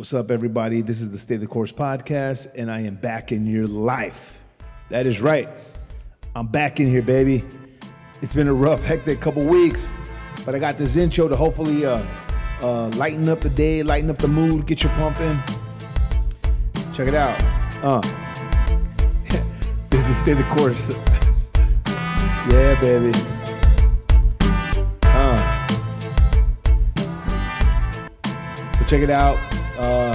What's up, everybody? This is the Stay the Course podcast, and I am back in your life. That is right. I'm back in here, baby. It's been a rough, hectic couple weeks, but I got this intro to hopefully uh, uh, lighten up the day, lighten up the mood, get you pumping. Check it out. Uh, this is Stay the Course. yeah, baby. Uh. So check it out. Uh,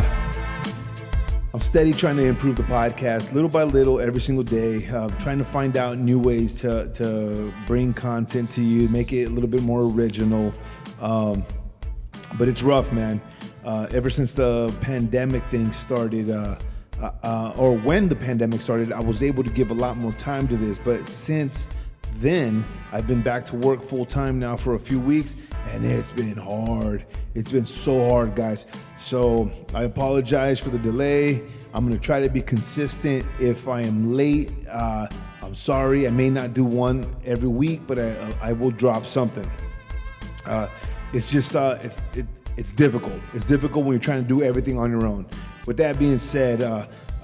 I'm steady trying to improve the podcast little by little every single day, uh, trying to find out new ways to, to bring content to you, make it a little bit more original. Um, but it's rough, man. Uh, ever since the pandemic thing started, uh, uh, uh, or when the pandemic started, I was able to give a lot more time to this. But since then, I've been back to work full time now for a few weeks, and it's been hard. It's been so hard, guys. So I apologize for the delay. I'm gonna try to be consistent. If I am late, uh, I'm sorry. I may not do one every week, but I, I will drop something. Uh, it's just uh, it's it, it's difficult. It's difficult when you're trying to do everything on your own. With that being said,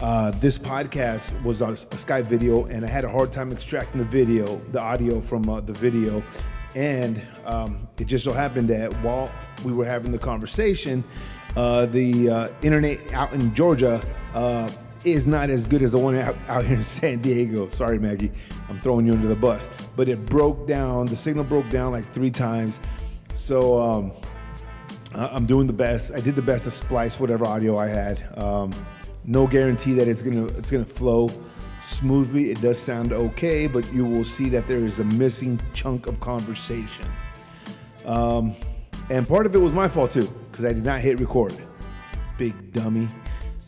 uh, this podcast was on a Skype video, and I had a hard time extracting the video, the audio from uh, the video. And um, it just so happened that while we were having the conversation, uh, the uh, internet out in Georgia uh, is not as good as the one out, out here in San Diego. Sorry, Maggie, I'm throwing you under the bus. But it broke down, the signal broke down like three times. So um, I'm doing the best. I did the best to splice whatever audio I had. Um, no guarantee that it's gonna it's gonna flow smoothly. It does sound okay, but you will see that there is a missing chunk of conversation. Um, and part of it was my fault too, because I did not hit record. Big dummy.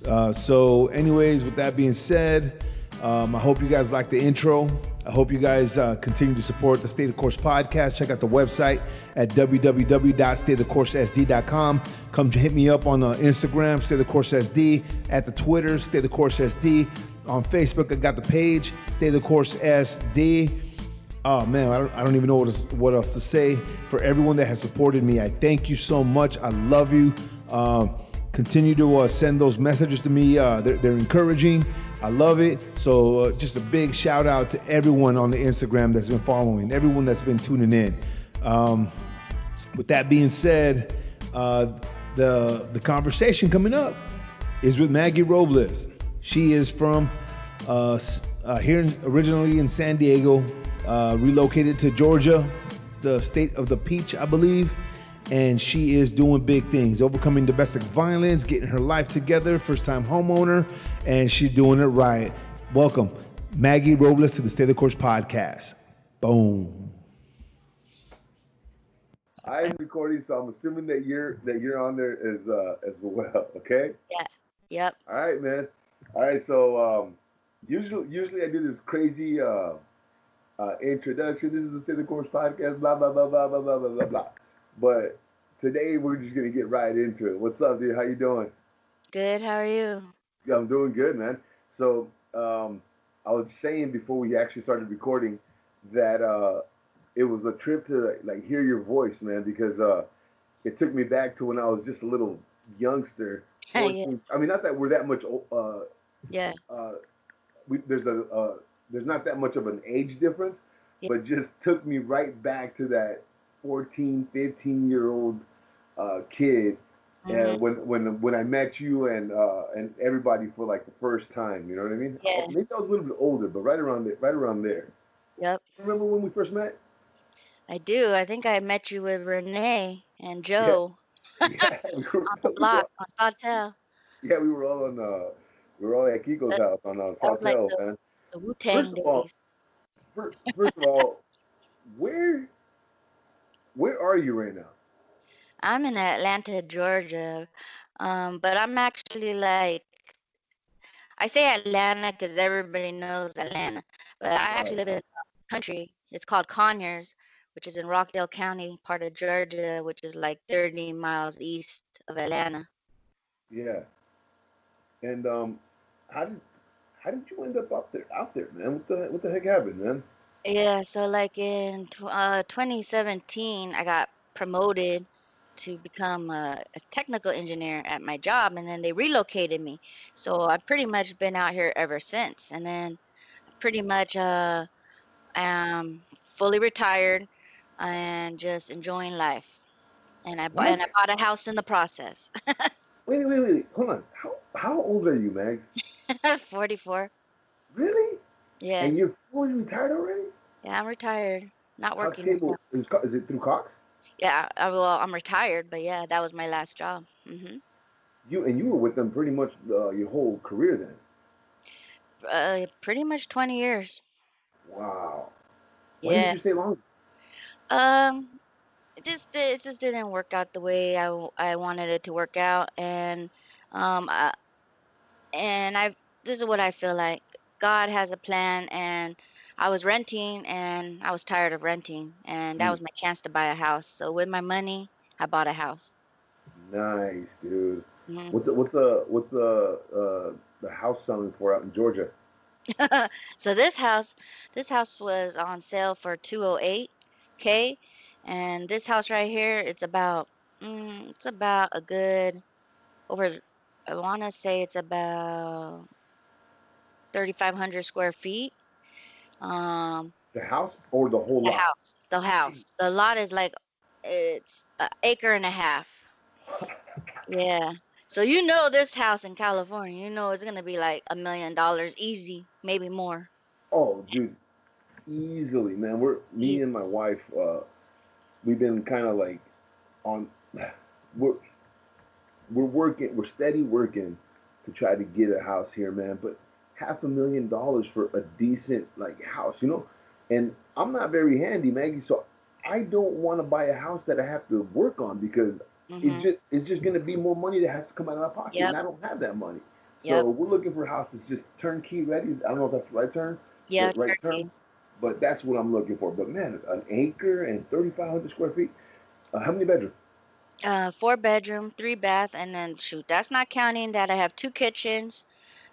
Uh, so, anyways, with that being said, um, I hope you guys like the intro. I hope you guys uh, continue to support the Stay the Course podcast. Check out the website at www.staythecoursesd.com. Come hit me up on uh, Instagram, Stay the Course SD, at the Twitter, Stay the Course SD. On Facebook, I got the page, Stay the Course SD. Oh man, I don't, I don't even know what else, what else to say. For everyone that has supported me, I thank you so much. I love you. Um, continue to uh, send those messages to me. Uh, they're, they're, encouraging. I love it. So uh, just a big shout out to everyone on the Instagram that's been following, everyone that's been tuning in. Um, with that being said, uh, the the conversation coming up is with Maggie Robles. She is from uh, uh, here originally in San Diego, relocated to Georgia, the state of the peach, I believe and she is doing big things, overcoming domestic violence, getting her life together, first time homeowner, and she's doing it right. Welcome, Maggie Robles, to the State of the Course podcast. Boom. I'm recording, so I'm assuming that you're that you're on there as uh, as well. Okay. Yeah. Yep. All right, man. All right, so um, usually usually I do this crazy uh, uh, introduction. This is the State of the Course podcast. Blah blah blah blah blah blah blah blah. But today we're just gonna get right into it. What's up, dude? How you doing? Good. How are you? Yeah, I'm doing good, man. So um, I was saying before we actually started recording that uh, it was a trip to like hear your voice, man, because uh, it took me back to when I was just a little youngster. yeah. I mean, not that we're that much. Uh, yeah. Uh, we, there's a uh, there's not that much of an age difference, yeah. but just took me right back to that 14, 15 year old uh, kid. Mm-hmm. And when when when I met you and uh, and everybody for like the first time, you know what I mean? Yeah. Maybe I was a little bit older, but right around there, right around there. Yep. Remember when we first met? I do. I think I met you with Renee and Joe. Yeah. yeah we were, on the block on. Yeah, we were all on uh we were all at Kiko's house on uh, Sawtell, like man. The Wu Tang days. All, first, first of all, where where are you right now? I'm in Atlanta, Georgia. Um, but I'm actually like, I say Atlanta because everybody knows Atlanta, but I actually live in a country. It's called Conyers, which is in Rockdale County, part of Georgia, which is like 30 miles east of Atlanta. Yeah. And um, how did how did you end up up there out there, man? What the what the heck happened, man? Yeah, so like in uh 2017, I got promoted to become a, a technical engineer at my job, and then they relocated me. So I've pretty much been out here ever since. And then pretty much uh, am fully retired and just enjoying life. And I bought, and I bought a house in the process. Wait, wait, wait. Hold on. How how old are you, Meg? 44. Really? Yeah. And you're fully retired already? Yeah, I'm retired. Not working. Cable is, is it through Cox? Yeah, I, well, I'm retired, but yeah, that was my last job. Mm-hmm. You and you were with them pretty much uh, your whole career then. Uh, pretty much 20 years. Wow. Why Yeah. did you stay long? Um, it just it just didn't work out the way I, I wanted it to work out, and um, I, and I this is what I feel like. God has a plan, and I was renting, and I was tired of renting, and that Mm. was my chance to buy a house. So with my money, I bought a house. Nice, dude. Mhm. What's the, what's the what's the uh, the house selling for out in Georgia? so this house, this house was on sale for 208k, and this house right here, it's about, mm, it's about a good over. I want to say it's about 3,500 square feet. Um, The house or the whole the lot? house, the house, the lot is like it's an acre and a half. Yeah. So you know this house in California, you know it's gonna be like a million dollars easy, maybe more. Oh, dude, easily, man. We're me and my wife. Uh, we've been kind of like on. We're we're working. We're steady working to try to get a house here, man. But half a million dollars for a decent like house, you know. And I'm not very handy, Maggie. So I don't want to buy a house that I have to work on because it's hmm just it's just gonna be more money that has to come out of my pocket, and I don't have that money. So Yep. we're looking for houses just turnkey ready. I don't know if that's the right term, Yeah, right turkey. term, but that's what I'm looking for. But man, an acre and 3,500 square feet. Uh, how many bedrooms? Uh, four bedroom, three bath, and then shoot, that's not counting that I have two kitchens.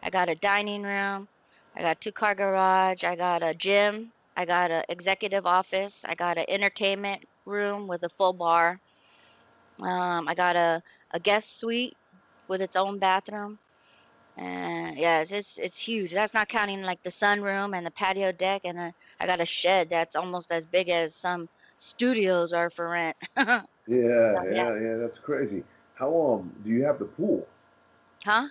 I got a dining room. I got two car garage. I got a gym. I got a executive office. I got an entertainment room with a full bar. Um, I got a, a guest suite with its own bathroom. And yeah, it's just, it's huge. That's not counting like the sunroom and the patio deck. And a, I got a shed that's almost as big as some studios are for rent. Yeah, yeah. yeah, yeah. That's crazy. How um do you have the pool? Huh?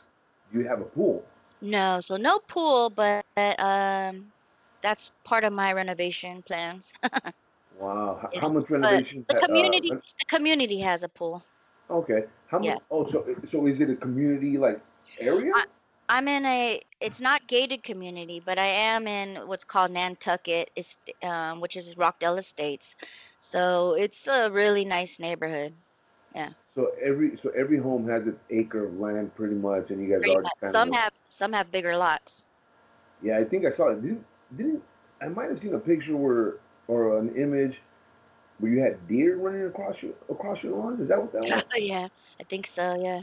Do you have a pool? No, so no pool, but um, that's part of my renovation plans. Wow. How much renovation? the uh, community, the community has a pool. okay. How much? Yeah. Oh, so so is it a community like area? I, I'm in a, it's not gated community, but I am in what's called Nantucket, is um, which is Rockdale Estates. So it's a really nice neighborhood. Yeah, So every so every home has its acre of land pretty much, and you guys pretty already much. kind Some have, some have bigger lots. yeah. I think I saw it. Didn't didn't I might have seen a picture where or an image where you had deer running across your across your lawn. Is that what that was? yeah, I think so. Yeah.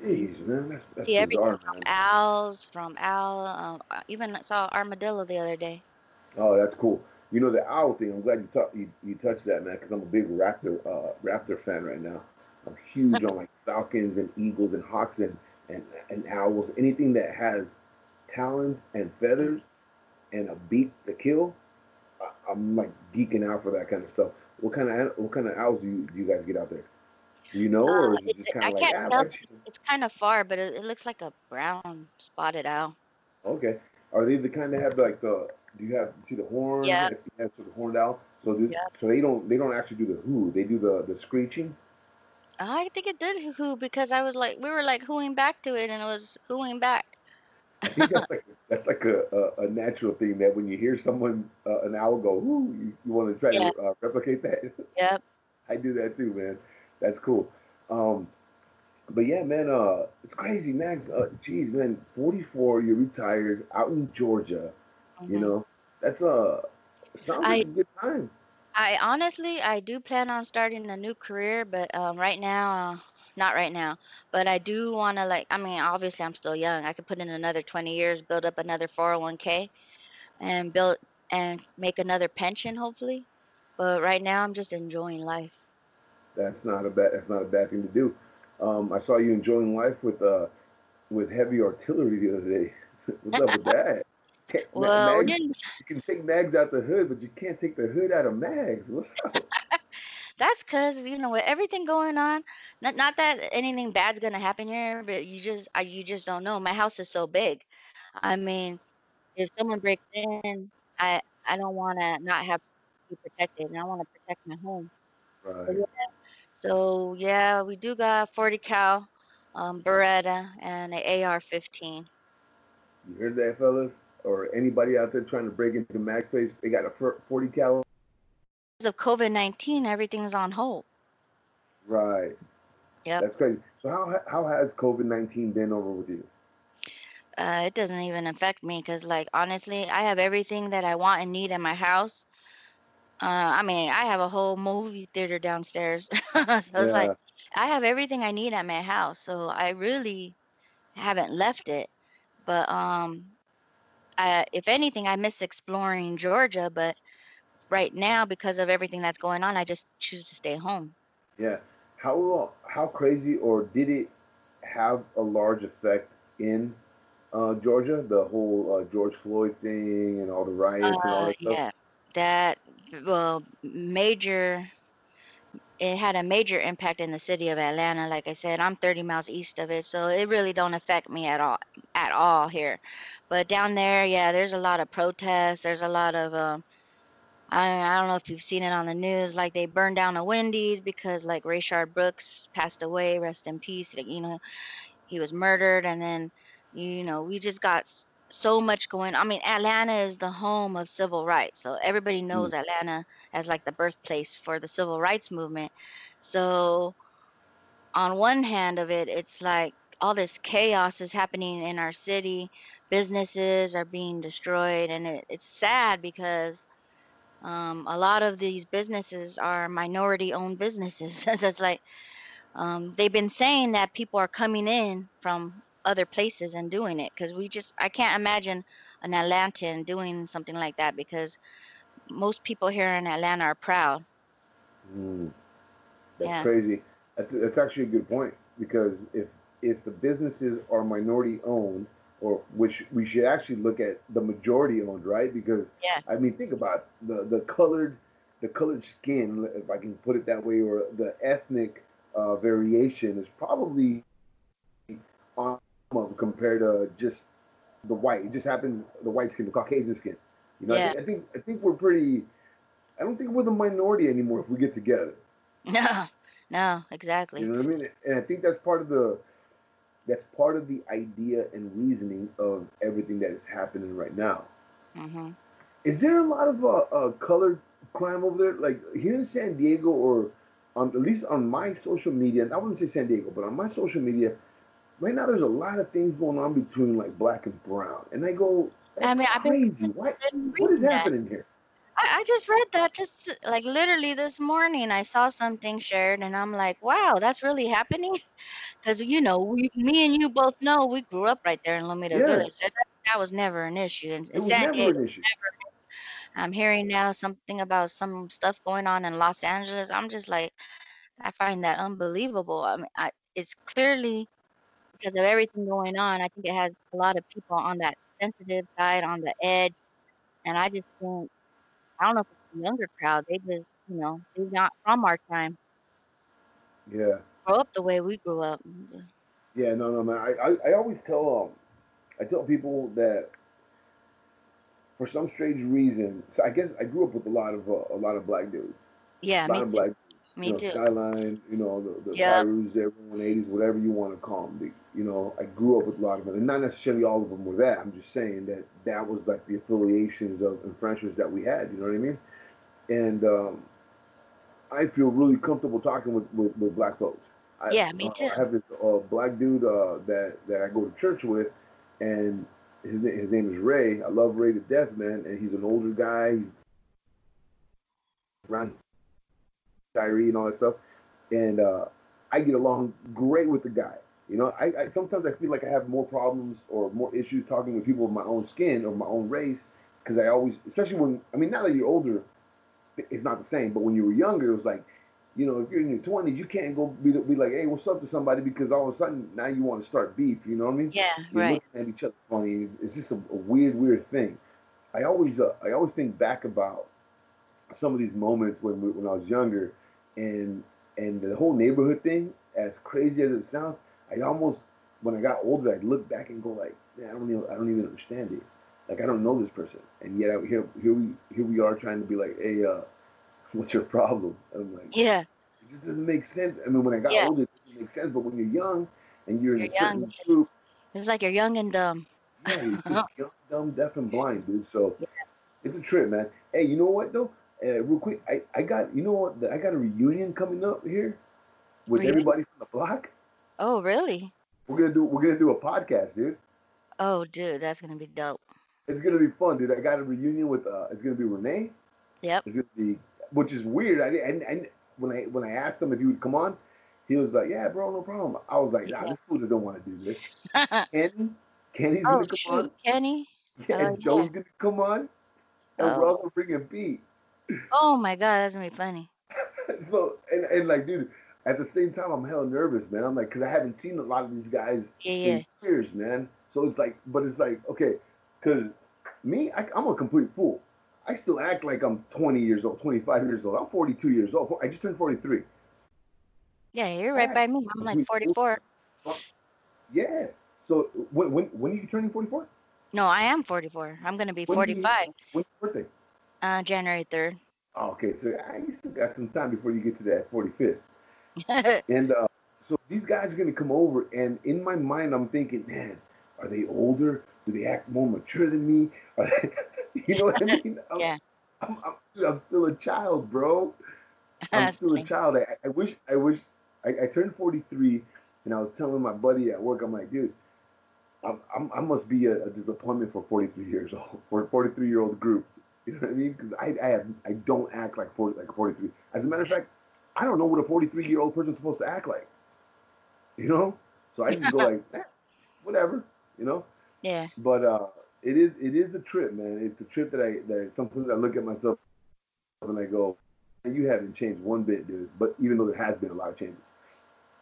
Jeez, man, that's that's See everything bizarre, from man. owls, from owl. Um, I even saw armadillo the other day. Oh, that's cool. You know the owl thing. I'm glad you talk, you, you touched that, man, because I'm a big Raptor uh, Raptor fan right now. I'm huge on like falcons and eagles and hawks and, and and owls. Anything that has talons and feathers and a beak to kill, I, I'm like geeking out for that kind of stuff. What kind of what kind of owls do you, do you guys get out there? Do you know, or Uh, it it, I of like can't ah, tell. It's, it's kind of far, but it, it looks like a brown spotted owl. okay? Are they the kind that have like the? Do you have see the horn? Yeah. So the horned owl. So do, Yeah. so they don't they don't actually do the who. They do the the screeching. I think it did hoo because I was like, we were like hooing back to it, and it was hooing back. I think that's like that's like a, a, a natural thing that when you hear someone uh, an owl go, "Ooh," you, you want to try Yeah. to uh, replicate that. Yep. I do that too, man. That's cool. Um, but yeah, man, uh, it's crazy, Mags. Uh, geez, man, 44, you're retired out in Georgia. You mhm. know, that's a sounds I like a good time. I honestly I do plan on starting a new career, but um, right now, uh, not right now. But I do want to like. I mean, obviously I'm still young. I could put in another 20 years, build up another 401k, and build and make another pension hopefully. But right now I'm just enjoying life. That's not a bad. That's not a bad thing to do. Um, I saw you enjoying life with uh, with heavy artillery the other day. What's up with that? Well, mags, you, can take mags out the hood, but you can't take the hood out of mags. What's up? that's because you know with everything going on. Not not that anything bad's gonna happen here, but you just I, you just don't know. My house is so big. I mean, if someone breaks in, I I don't want to not have to be protected, and I want to protect my home. So Right. yeah, so yeah, we do got 40 cal, um, Beretta, and an AR-15. You heard that, fellas? Or anybody out there trying to break into mag space? They got a 40 cal. Because of COVID-19, everything's on hold. Right. Yeah. That's crazy. So how how has COVID 19 been over with you? Uh, it doesn't even affect me because, like, honestly, I have everything that I want and need in my house. Uh, I mean, I have a whole movie theater downstairs. So it's like Yeah. I have everything I need at my house. So I really haven't left it. But um, I, if anything, I miss exploring Georgia. But right now, because of everything that's going on, I just choose to stay home. Yeah. How how crazy or did it have a large effect in uh, Georgia? The whole uh, George Floyd thing and all the riots and all Uh, that stuff. yeah, that well, major. It had a major impact in the city of Atlanta. Like I said, I'm 30 miles east of it, so it really don't affect me at all, at all here. But down there, yeah, there's a lot of protests. There's a lot of um, I I don't know if you've seen it on the news, like they burned down a Wendy's because like Rayshard Brooks passed away, rest in peace. Like, you know, he was murdered, and then you know we just got so much going. I mean, Atlanta is the home of civil rights, so everybody Mm. knows Atlanta as like the birthplace for the civil rights movement. So on one hand of it, it's like all this chaos is happening in our city. Businesses are being destroyed, and it, it's sad because um, a lot of these businesses are minority-owned businesses. so it's like um, they've been saying that people are coming in from other places and doing it because we just I can't imagine an Atlantan doing something like that because most people here in Atlanta are proud. Mm, that's Yeah. crazy. That's that's actually a good point because if if the businesses are minority owned, or which we should actually look at the majority owned, right? Because Yeah. I mean, think about it. the the colored the colored skin, if I can put it that way, or the ethnic uh, variation is probably compared to just the white. It just happens the white skin, the Caucasian skin. You know, I, Yeah. think, I think I think we're pretty. I don't think we're the minority anymore if we get together. No, no, exactly. You know what I mean? And I think that's part of the that's part of the idea and reasoning of everything that is happening right now. hmm Is there a lot of uh, uh, colored crime over there? Like here in San Diego, or on at least on my social media. I wouldn't say San Diego, but on my social media, right now there's a lot of things going on between like black and brown, and I go, I mean, I've been, crazy. What been what is that. happening here? I, I just read that just like literally this morning. I saw something shared, and I'm like, wow, that's really happening. Because you know, we, me and you both know we grew up right there in Lomita Yeah, Village. So that, that was never an issue. In it was San never Diego, an issue. I'm hearing now something about some stuff going on in Los Angeles. I'm just like, I find that unbelievable. I mean, I, it's clearly because of everything going on. I think it has a lot of people on that sensitive side, on the edge, and I just think I don't know if it's the younger crowd. They just, you know, they're not from our time. Yeah. Grow up the way we grew up. Yeah, no, no, man. I, I, I always tell um, I tell people that for some strange reason, so I guess I grew up with a lot of uh, a lot of black dudes, Yeah, a lot me of too. black, you Me know, too. Skyline, you know, the the Yeah. Pirus, the everyone eighties, whatever you want to call them. You know, I grew up with a lot of them, and not necessarily all of them were that. I'm just saying that that was like the affiliations of and friendships that we had. You know what I mean? And um, I feel really comfortable talking with with, with black folks. I, Yeah, me uh, too. I have this uh, black dude uh, that that I go to church with, and his his name is Ray. I love Ray to death, man. And he's an older guy. He's around Kyrie and all that stuff, and uh, I get along great with the guy. You know, I, I sometimes I feel like I have more problems or more issues talking with people of my own skin or my own race because I always, especially when I mean, now that you're older, it's not the same. But when you were younger, it was like you know, if you're in your 20s, you can't go be, be like, hey, what's up to somebody because all of a sudden now you want to start beef. You know what I mean? Yeah, You're right. looking at each other funny. It's just a, a weird, weird thing. I always, uh, I always think back about some of these moments when when I was younger, and and the whole neighborhood thing. As crazy as it sounds, I almost when I got older, I'd look back and go like, man, I don't even, I don't even understand it. Like I don't know this person, and yet I, here, here we, here we are trying to be like, hey, uh, what's your problem? And I'm like, Yeah, it just doesn't make sense. I mean, when I got Yeah. older, it doesn't make sense. But when you're young and you're in You're a certain young, it's- group, it's like you're young and dumb. yeah, you're just young, dumb, deaf, and blind, dude. So it's a trip, man. Hey, you know what though? Uh, real quick, I, I got you know what? I got a reunion coming up here with everybody from the block. Oh, really? We're gonna do we're gonna do a podcast, dude. Oh, dude, that's gonna be dope. It's gonna be fun, dude. I got a reunion with uh, it's gonna be Renee. Yep. It's gonna be, which is weird. I. I, I, when I when I asked him if he would come on, he was like, "Yeah, bro, no problem." I was like, "Nah, Yeah. this fool doesn't want to do this." Kenny, Kenny's oh, gonna come shoot, on. Kenny. Yeah, Oh, and Joe's gonna come on, and we're Oh. also bringing Pete. Oh my God, that's gonna be funny. so and, and like, dude, at the same time, I'm hella nervous, man. I'm like, because I haven't seen a lot of these guys Yeah, yeah. in years, man. So it's like, but it's like, okay, because me, I, I'm a complete fool. I still act like I'm 20 years old, 25 years old. I'm 42 years old. I just turned 43. Yeah, you're right by me. I'm like 44. Yeah. So when when when are you turning 44? No, I am 44. I'm gonna be When do you- 45. When's your birthday? Uh, January 3rd. Oh, okay, so I you still got some time before you get to that 45th. And uh, so these guys are gonna come over, and in my mind, I'm thinking, man, are they older? Do they act more mature than me? You know what I mean? I'm, Yeah. I'm, I'm, dude, I'm still a child, bro. I'm still a child. I, I wish, I wish, I, I turned 43, and I was telling my buddy at work, I'm like, dude, I'm, I'm, I must be a, a disappointment for 43 years old, for 43 year old groups. You know what I mean? Because I, I have, I don't act like 40, like 43. As a matter of fact, I don't know what a 43 year old person's supposed to act like. You know? So I just go like, eh, whatever. You know? Yeah. But uh, it is, it is a trip, man. It's a trip that I, that sometimes I look at myself and I go, you haven't changed one bit, dude. But even though there has been a lot of changes.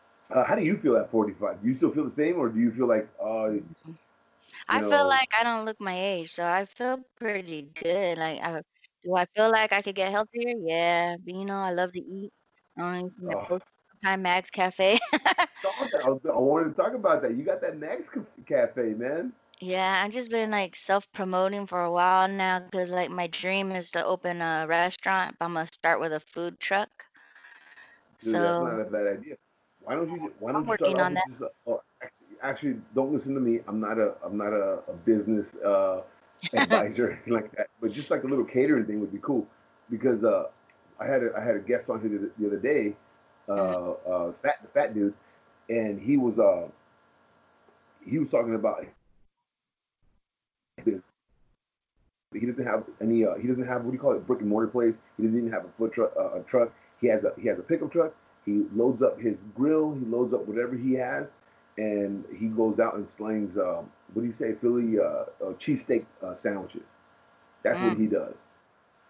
Uh, how do you feel at 45? Do you still feel the same, or do you feel like, uh, I know- feel like I don't look my age, so I feel pretty good. Like, I, do I feel like I could get healthier? Yeah, but you know, I love to eat. I only see that Oh. time Mags Cafe. I, was, I wanted to talk about that. You got that Mags Cafe, man. Yeah, I've just been like self-promoting for a while now because like my dream is to open a restaurant. But I'm gonna start with a food truck. Dude, that's So not a bad idea. Why don't you? Why don't I'm you working on with just oh, actually, actually, don't listen to me. I'm not a. I'm not a, a business uh, advisor like that. But just like a little catering thing would be cool, because uh, I had a, I had a guest on here the, the other day, uh, uh, fat the fat dude, and he was uh, he was talking about this. He doesn't have any. Uh, he doesn't have what do you call it? Brick and mortar place. He doesn't even have a foot truck. Uh, a truck. He has a he has a pickup truck. He loads up his grill. He loads up whatever he has, and he goes out and slings. Um, what do you say? Philly uh, uh, cheesesteak uh, sandwiches. That's what Mm. he does.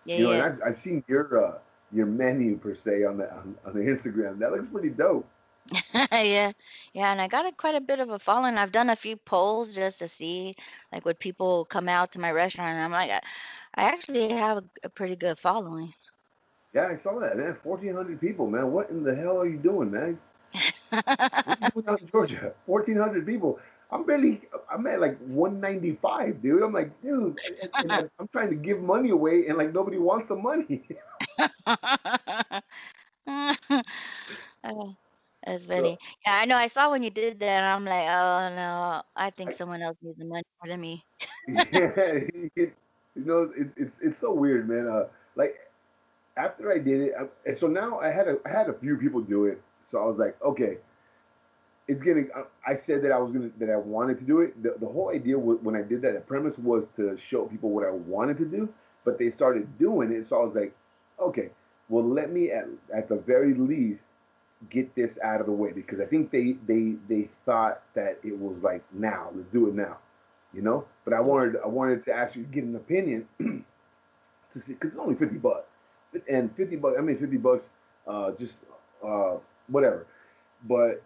yeah, you know, yeah. and I've, I've seen your uh, your menu per se on the on, on the Instagram. That looks pretty dope. Yeah, yeah, and I got a, quite a bit of a following. I've done a few polls just to see, like, would people come out to my restaurant? And I'm like, I, I actually have a, a pretty good following. Yeah, I saw that, man. Fourteen hundred people, man. What in the hell are you doing, man? What are you doing out in Georgia? Fourteen hundred people. I'm barely. I'm at like one ninety five, dude. I'm like, dude, and, and I- I'm trying to give money away, and like nobody wants the money. Oh, that's funny. Yeah, I know. I saw when you did that. and I'm like, oh no, I think someone else needs the money more than me. yeah, it, you know, it's it's it's so weird, man. Uh, like after I did it, I, so now I had a I had a few people do it. So I was like, okay, it's. I, I said that I was gonna that I wanted to do it. The, the whole idea was, when I did that, the premise was to show people what I wanted to do, but they started doing it. So I was like, okay, well, let me at at the very least get this out of the way because I think they they they thought that it was like now, let's do it now, you know. But I wanted I wanted to actually get an opinion to see because it's only fifty bucks, and fifty bucks. I mean, fifty bucks. Uh, just uh, whatever. But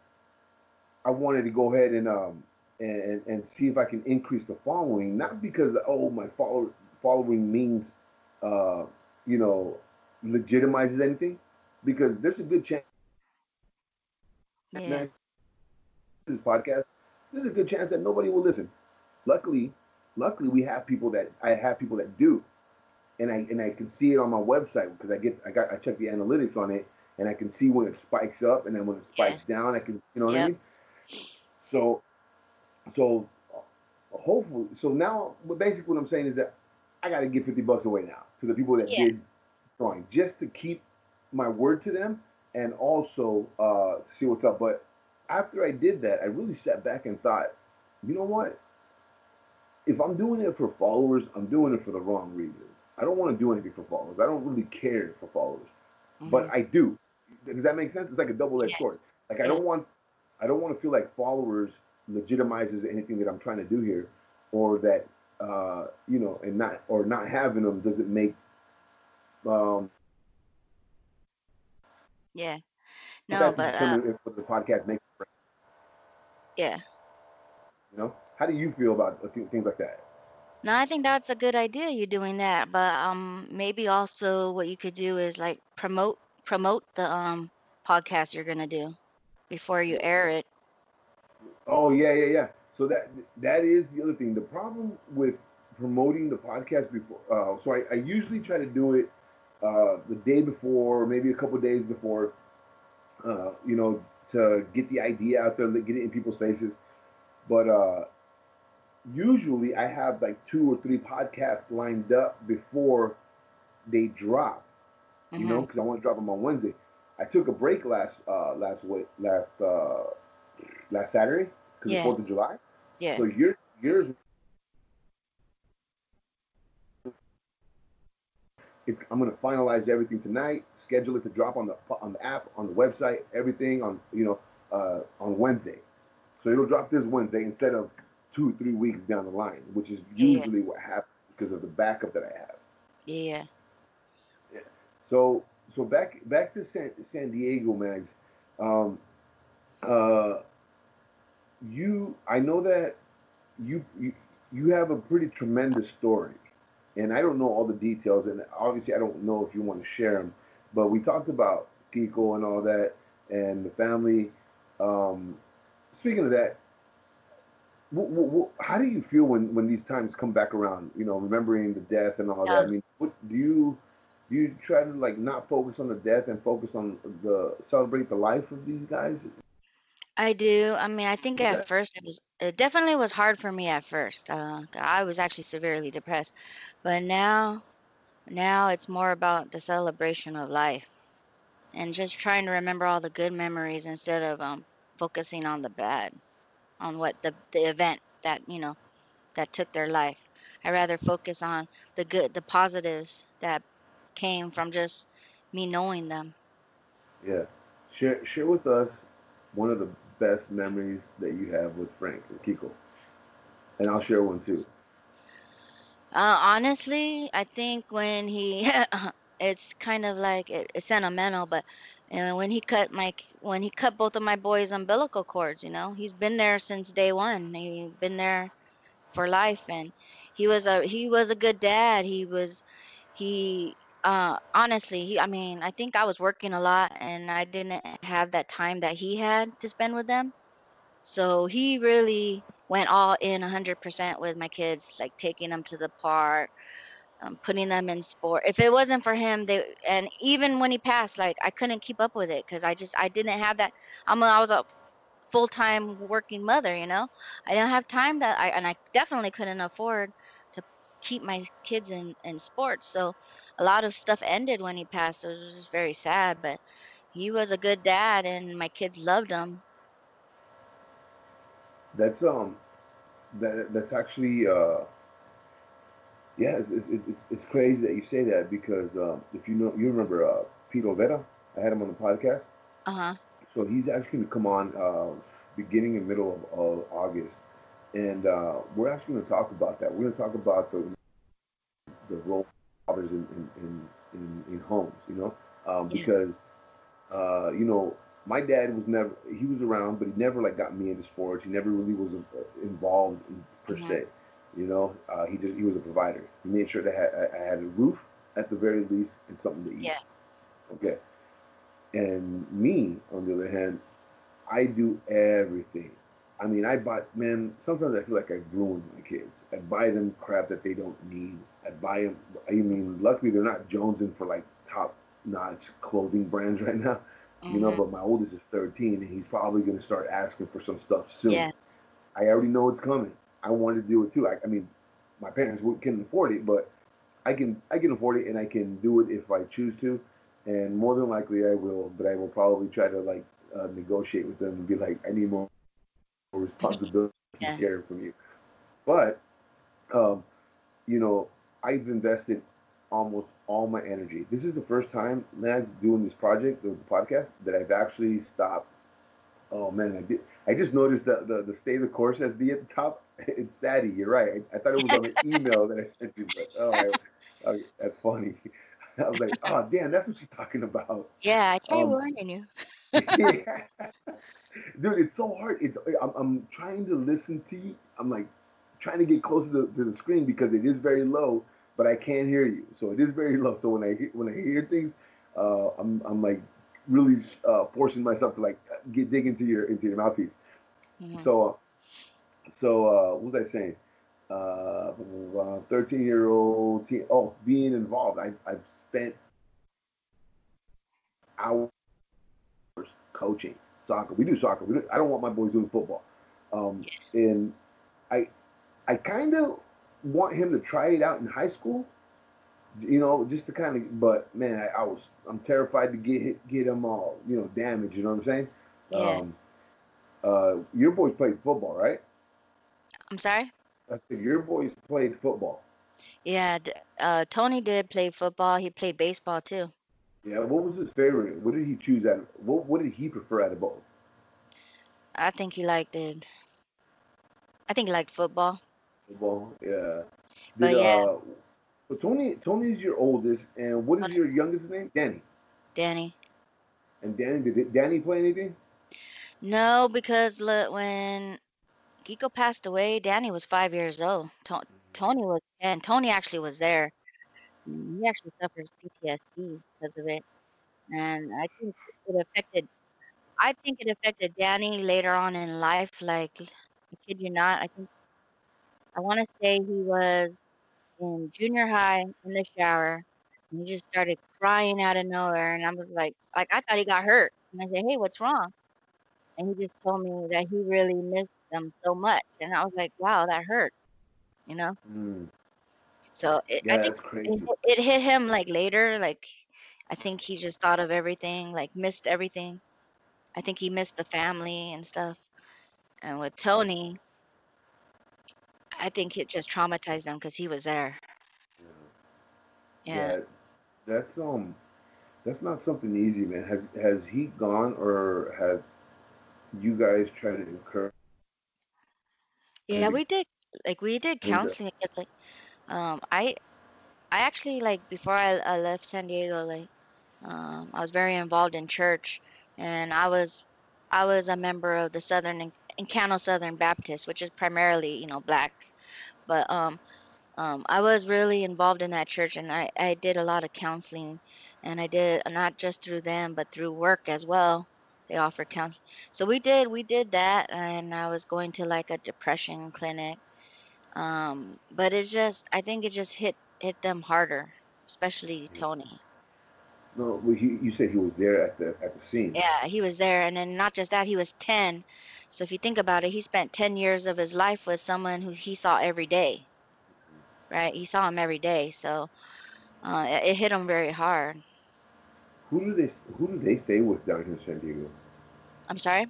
I wanted to go ahead and um and and see if I can increase the following, not because oh my follow, following means uh you know legitimizes anything, because there's a good chance. Yeah. This podcast, there's a good chance that nobody will listen. Luckily, luckily we have people that I have people that do, and I and I can see it on my website because I get I got I check the analytics on it and I can see when it spikes up and then when it spikes yeah. down I can you know what yep. I mean. So, so hopefully, so now but basically what I'm saying is that I got to give fifty bucks away now to the people that yeah. did drawing just to keep my word to them and also uh, see what's up. But after I did that, I really sat back and thought, you know what? If I'm doing it for followers, I'm doing it for the wrong reasons. I don't want to do anything for followers. I don't really care for followers, mm-hmm. but I do. Does that make sense? It's like a double-edged yeah. sword. Like I don't want, I don't want to feel like followers legitimizes anything that I'm trying to do here, or that uh, you know, and not or not having them doesn't make um, yeah. No, but uh, if the podcast makes yeah. You know, how do you feel about things like that? No, I think that's a good idea. You doing that, but um, maybe also what you could do is like promote promote the um podcast you're gonna do before you air it. Oh yeah, yeah, yeah. So that that is the other thing. The problem with promoting the podcast before, uh, so I, I usually try to do it uh, the day before, maybe a couple days before, uh, you know, to get the idea out there, get it in people's faces. But uh, usually I have like two or three podcasts lined up before they drop, mm-hmm. you know, because mm-hmm. I want to drop them on Wednesday. I took a break last uh, last week, last uh, last Saturday because yeah. the Fourth of July. Yeah. So yours yours I'm going to finalize everything tonight. Schedule it to drop on the on the app, on the website, everything on you know uh, on Wednesday. So it'll drop this Wednesday instead of two three weeks down the line, which is usually yeah. what happens because of the backup that I have. Yeah. Yeah. So so back back to San, San Diego, Mags. Um, uh, you I know that you, you you have a pretty tremendous story and I don't know all the details, and obviously I don't know if you want to share them. But we talked about Kiko and all that, and the family. Um, speaking of that, how do you feel when, when these times come back around? You know, remembering the death and all yeah. that. I mean, what, do you you try to like not focus on the death and focus on the celebrate the life of these guys? I do. I mean, I think at first it was it definitely was hard for me at first. Uh, I was actually severely depressed, but now, now it's more about the celebration of life and just trying to remember all the good memories instead of um, focusing on the bad, on what the the event that you know that took their life. I rather focus on the good, the positives that came from just me knowing them. Yeah, share share with us one of the best memories that you have with Frank and Kiko? And I'll share one too. Uh, honestly, I think when he, it's kind of like it, it's sentimental, but you know, when he cut my when he cut both of my boys' umbilical cords, you know, he's been there since day one. He's been there for life, and he was a he was a good dad. He was he uh, honestly, he, I mean, I think I was working a lot and I didn't have that time that he had to spend with them. So he really went all in 100% with my kids, like taking them to the park, um, putting them in sport. If it wasn't for him, they and even when he passed, like I couldn't keep up with it because I just I didn't have that. I'm I was a full time working mother, you know. I didn't have time that I and I definitely couldn't afford keep my kids in in sports. So a lot of stuff ended when he passed. So it was just very sad, but he was a good dad, and my kids loved him. That's um, that that's actually uh, yeah, it's it's, it's, it's crazy that you say that because um, if you know you remember uh, Pete Olvera, I had him on the podcast. Uh huh. So he's actually going to come on uh, beginning and middle of, of August, and uh, we're actually going to talk about that. We're going to talk about the the role fathers in in, in, in, in homes, you know, um, because uh, you know, my dad was never he was around, but he never like got me into sports. He never really was uh, involved in, per Mhm. se. You know, uh, he just he was a provider. He made sure that I had, I had a roof at the very least and something to eat. Yeah. Okay. And me, on the other hand, I do everything. I mean, I bought man. Sometimes I feel like I ruin my kids. I buy them crap that they don't need. I buy them. I mean, luckily they're not jonesing for like top notch clothing brands right now. You know, Mhm. but my oldest is 13, and he's probably going to start asking for some stuff soon. Yeah. I already know it's coming. I want to do it too. I, I mean, my parents would- can afford it, but I can I can afford it, and I can do it if I choose to. And more than likely, I will. But I will probably try to like uh, negotiate with them and be like, I need more responsibility Yeah. care from you. But um, you know, I've invested almost all my energy. This is the first time, man, doing this project, the podcast, that I've actually stopped. Oh man, I did. I just noticed that the, the stay the course SD at the top. It's Sadie. You're right. I, I thought it was on the email that I sent you, but oh, I, oh, that's funny. I was like, oh damn, that's what she's talking about. Yeah, I tried Um, warning you. Yeah. Dude, it's so hard. It's I'm, I'm trying to listen to you. I'm like trying to get closer to, to the screen because it is very low, but I can't hear you. So it is very low. So when I when I hear things, uh, I'm I'm like really uh, forcing myself to like get dig into your into your mouthpiece. So so uh, what was I saying? Uh, 13 year old teen. Oh, being involved. I I've spent hours coaching soccer. We do soccer. We do, I don't want my boys doing football. Um, and I, I kind of want him to try it out in high school. You know, just to kind of. But man, I, I was. I'm terrified to get hit, get him all. You know, damaged. You know what I'm saying? Yeah. Um, uh, your boys played football, right? I'm sorry. I said your boys played football. Yeah, uh, Tony did play football. He played baseball too. Yeah. What was his favorite? What did he choose out? of- What What did he prefer out of both? I think he liked it. I think he liked football. Football. Yeah. But yeah. Uh, so Tony, Tony's your oldest, and what is your youngest name? Danny. Danny. And Danny, did Danny play anything? No, because look, when Kiko passed away, Danny was five years old. Tony was and Tony actually was there. He actually suffers PTSD because of it, and I think it affected. I think it affected Danny later on in life. Like, I kid you not. I think I want to say he was in junior high in the shower, and he just started crying out of nowhere, and I was like, like I thought he got hurt, and I said, hey, what's wrong? and he just told me that he really missed them so much and i was like wow that hurts you know Mm. So it, Yeah, i think it, hit- it hit him like later like i think he just thought of everything like missed everything. I think he missed the family and stuff. And with tony i think it just traumatized him because he was there. Yeah, That's um, that's not something easy, man. Has has he gone, or have you guys tried to encourage? yeah we did like we did counseling because like um i i actually like before I, I left san diego like um i was very involved in church and i was i was a member of the southern En- Encanto southern baptist which is primarily you know black. But um um i was really involved in that church and i i did a lot of counseling and i did not just through them but through work as well. They offer counseling so we did we did that and i was going to like a depression clinic um but it's just i think it just hit hit them harder especially tony. No, well, he, you said he was there at the at the scene. yeah he was there and then not just that he was 10 so if you think about it he spent 10 years of his life with someone who he saw every day right? He saw him every day so uh, it, it hit him very hard. Who do they Who do they stay with down here in San Diego? i'm sorry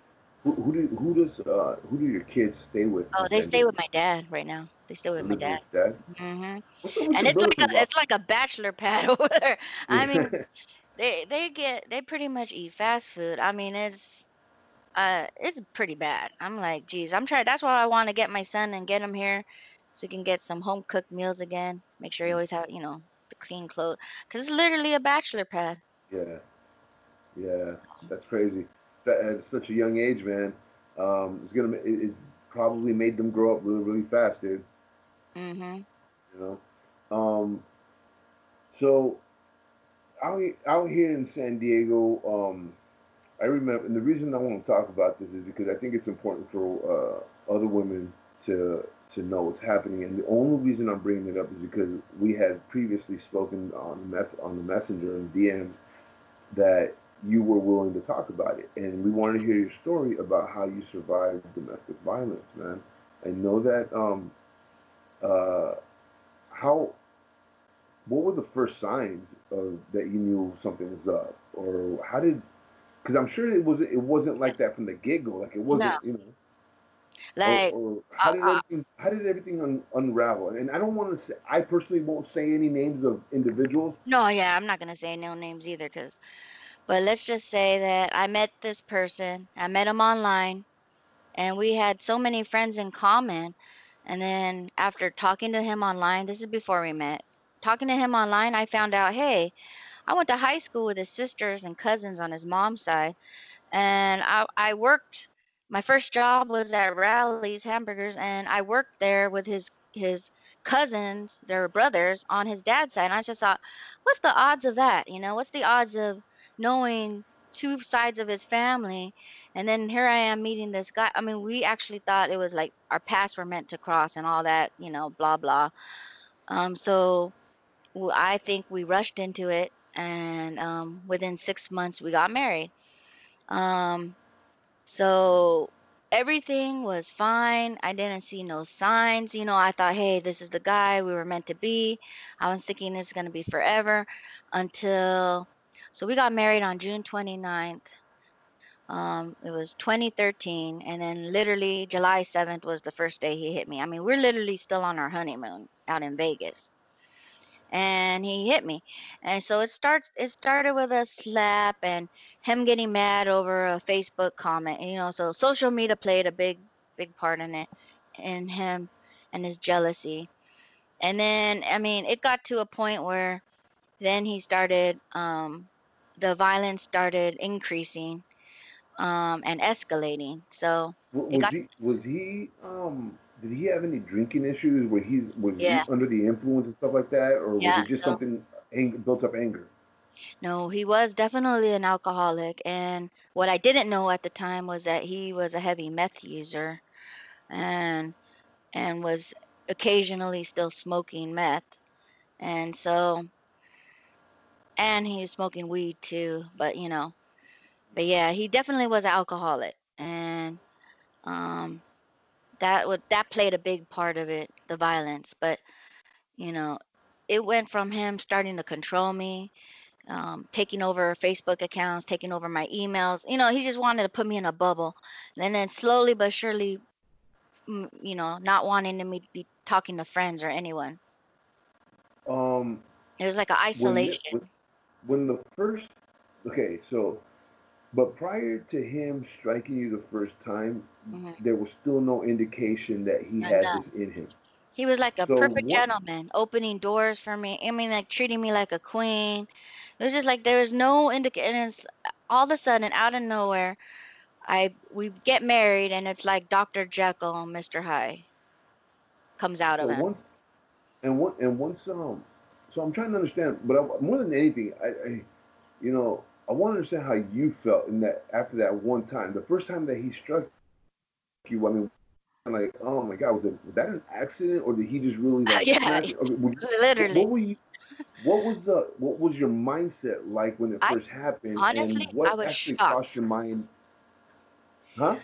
Who, who do Who does uh Who do your kids stay with? oh they stay with my dad right now they stay with my dad Dad. hmm with and it's like a it's like a bachelor pad over there i mean they they get they pretty much eat fast food. I mean, it's uh it's pretty bad. I'm like, geez, I'm trying. That's why I want to get my son and get him here, so he can get some home cooked meals again. Make sure he always have you know the clean clothes, cause it's literally a bachelor pad. yeah, Yeah, that's crazy. At such a young age, man, um, it's gonna it, it probably made them grow up really, really fast, dude. Mhm. You know, um, so out out here in San Diego, um, I remember, and the reason I want to talk about this is because I think it's important for uh, other women to to know what's happening. And the only reason I'm bringing it up is because we had previously spoken on mess on the messenger and DMs that you were willing to talk about it, and we wanted to hear your story about how you survived domestic violence, man. I know that. Um, uh, how? What were the first signs of that you knew something was up, or how did? Because I'm sure it was it wasn't like that from the get go. Like it wasn't, No. you know. Like or, or how did uh, uh, everything how did everything un- unravel? And I don't want to say I personally won't say any names of individuals. no, yeah, I'm not gonna say no names either, cause. But let's just say that I met this person. I met him online, and we had so many friends in common. And then after talking to him online, this is before we met. Talking to him online, I found out, hey, I went to high school with his sisters and cousins on his mom's side, and I, I worked. My first job was at Rally's Hamburgers, and I worked there with his his cousins, their brothers, on his dad's side. And I just thought, what's the odds of that? You know, what's the odds of knowing two sides of his family? And then here I am meeting this guy. I mean, we actually thought it was like our paths were meant to cross and all that, you know, blah blah. Um, so i think we rushed into it, and um, within six months we got married. Um, so everything was fine. I didn't see no signs. You know, I thought, hey, this is the guy we were meant to be. I was thinking it's going to be forever until. So we got married on June 29th. Um, it was 2013. And then literally July 7th was the first day he hit me. I mean, we're literally still on our honeymoon out in Vegas. And he hit me. And so it starts it started with a slap and him getting mad over a Facebook comment. You know, so social media played a big, big part in it, in him and his jealousy. And then, I mean, it got to a point where then he started, um, the violence started increasing um, and escalating. So Was got, he was he um did he have any drinking issues where he's was yeah, he under the influence and stuff like that, or was it just So something ang- built up anger? no, he was definitely an alcoholic. And what I didn't know at the time was that he was a heavy meth user and and was occasionally still smoking meth. And so, and he was smoking weed too, but you know, but yeah, he definitely was an alcoholic. And um, that would that played a big part of it, the violence. But you know, it went from him starting to control me, um, taking over Facebook accounts, taking over my emails. You know, he just wanted to put me in a bubble, and then slowly but surely, mm, you know, not wanting to me to be talking to friends or anyone. Um, It was like an isolation. when when the first okay, so but prior to him striking you the first time, hmm there was still no indication that he had this in him. He was like a So perfect what? gentleman, opening doors for me. I mean, like treating me like a queen. It was just like there was no indication. All of a sudden, out of nowhere, I we get married, and it's like Dr. Jekyll and Mr. Hyde comes out So of him. once and one and once um, so I'm trying to understand, but I, more than anything, I, I you know I want to understand how you felt in that after that one time, the first time that he struck you. I mean, I'm like, oh my God, was, it, was that an accident or did he just really like yeah. Okay, you- what, literally. what were you? What was the what was your mindset like when it I first happened, honestly, I was actually shocked. crossed your mind? Huh?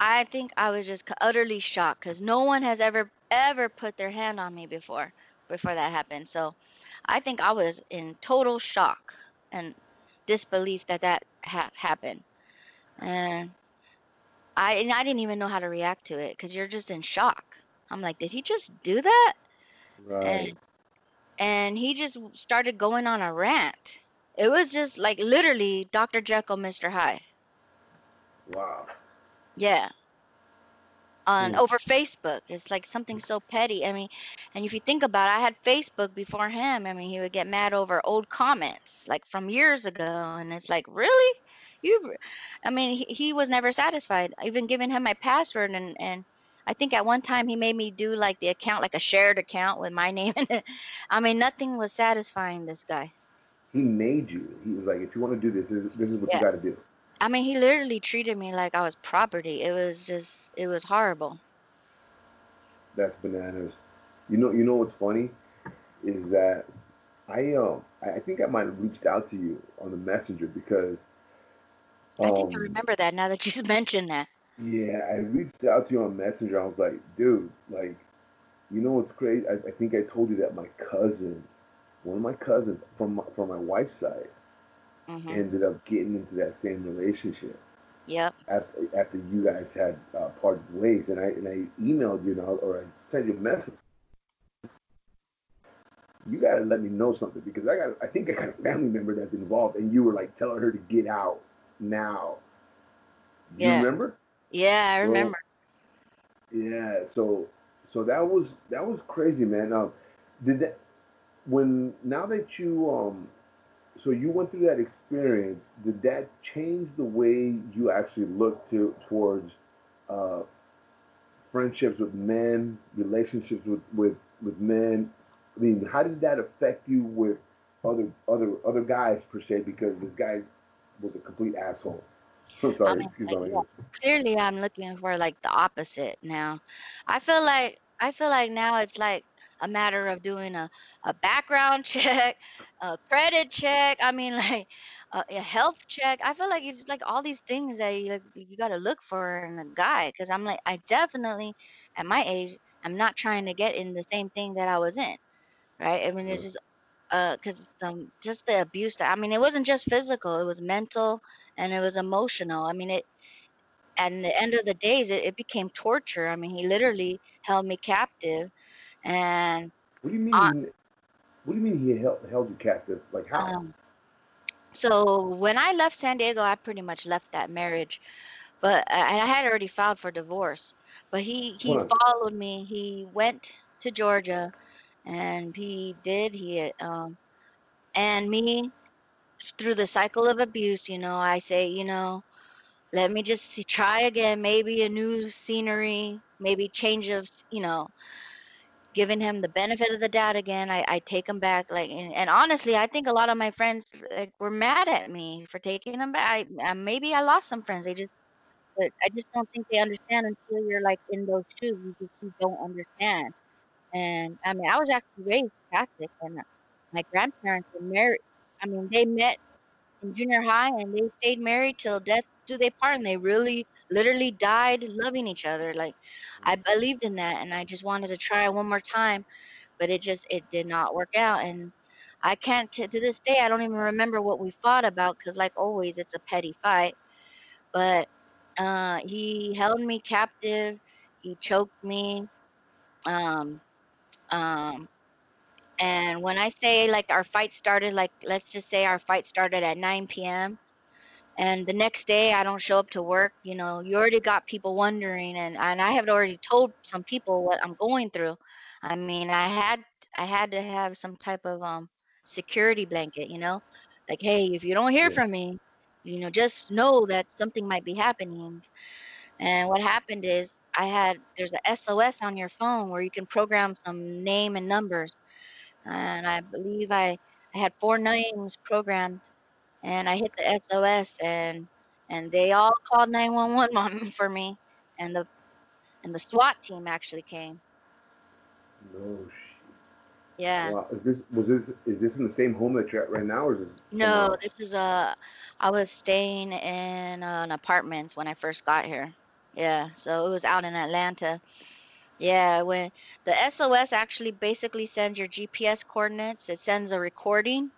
I think I was just utterly shocked because no one has ever ever put their hand on me before before that happened. So I think I was in total shock and disbelief that that ha- happened, and I and I didn't even know how to react to it because you're just in shock. I'm like, did he just do that? Right. And and he just started going on a rant. It was just like literally Dr. Jekyll, Mr. Hyde. Wow. Yeah. On Mm. over Facebook. It's like something so petty. I mean, and if you think about it, I had Facebook before him. I mean, he would get mad over old comments like from years ago, and it's like, really? you, I mean, he, he was never satisfied. Even giving him my password and and I think at one time he made me do like the account, like a shared account with my name in it. I mean, nothing was satisfying this guy. He made you. He was like, if you want to do this, this is, this is what Yeah. you got to do. I mean, he literally treated me like I was property. It was just, it was horrible. That's bananas. You know, you know what's funny is that I um I think I might have reached out to you on the messenger because I think I um remember that now that you mentioned that. yeah I reached out to you on messenger. I was like, dude, like, you know what's crazy? I, I think I told you that my cousin, one of my cousins from my, from my wife's side, hmm ended up getting into that same relationship. Yep. after after you guys had uh, parted ways, and I and I emailed you know, or I sent you a message. You gotta let me know something because I got I think I got a family member that's involved, and you were like telling her to get out now. You Yeah. remember? Yeah, I remember. Yeah. So so that was that was crazy, man. Um, did that when now that you um so you went through that experience. Did that change the way you actually look to towards uh friendships with men relationships with with with men? I mean how did that affect you with other other other guys per se because this guy was a complete asshole? I'm I sorry mean, excuse like, my yeah, clearly I'm looking for like the opposite now. I feel like I feel like now it's like a matter of doing a, a background check, a credit check. I mean, like a, a health check. I feel like it's like all these things that you like, you got to look for in a guy. Because I'm like, I definitely, at my age, I'm not trying to get in the same thing that I was in, right? I mean, it's just uh, because um, just the abuse. That, I mean, it wasn't just physical; it was mental and it was emotional. I mean, it and the end of the days it, it became torture i mean he literally held me captive and what do you mean what do you mean he held, held you captive? Like how? Um, so when i left san diego i pretty much left that marriage. But I, I had already filed for divorce. But he he followed me. He went to georgia and he did. He um and me through the cycle of abuse you know i say you know let me just see, try again. Maybe a new scenery maybe change of you know giving him the benefit of the doubt again. I, I take him back, like, and, and honestly, I think a lot of my friends like were mad at me for taking him back. I, uh, maybe I lost some friends. They just, but I just don't think they understand until you're like in those shoes. You just you don't understand. And I mean, I was actually raised Catholic, and my grandparents were married. I mean, they met in junior high and they stayed married till death do they part, and they really, literally died loving each other. Like, I believed in that, and I just wanted to try one more time but it just it did not work out and i can't t- to this day i don't even remember what we fought about because like always it's a petty fight but uh he held me captive he choked me um um and when i say like our fight started like let's just say our fight started at 9 p.m and the next day i don't show up to work you know you already got people wondering and, and i have already told some people what i'm going through. I mean i had i had to have some type of um security blanket you know like hey if you don't hear yeah. from me you know just know that something might be happening. And what happened is i had there's a sos on your phone where you can program some name and numbers. And i believe i i had four names programmed and I hit the SOS and and they all called 911 on for me and the and the SWAT team actually came. no shit. Yeah. Wow. Is this was this is this in the same home that you're at right now, or is this No, this is a I was staying in uh, an apartment when I first got here. Yeah, so it was out in Atlanta. Yeah, when the SOS actually basically sends your GPS coordinates, it sends a recording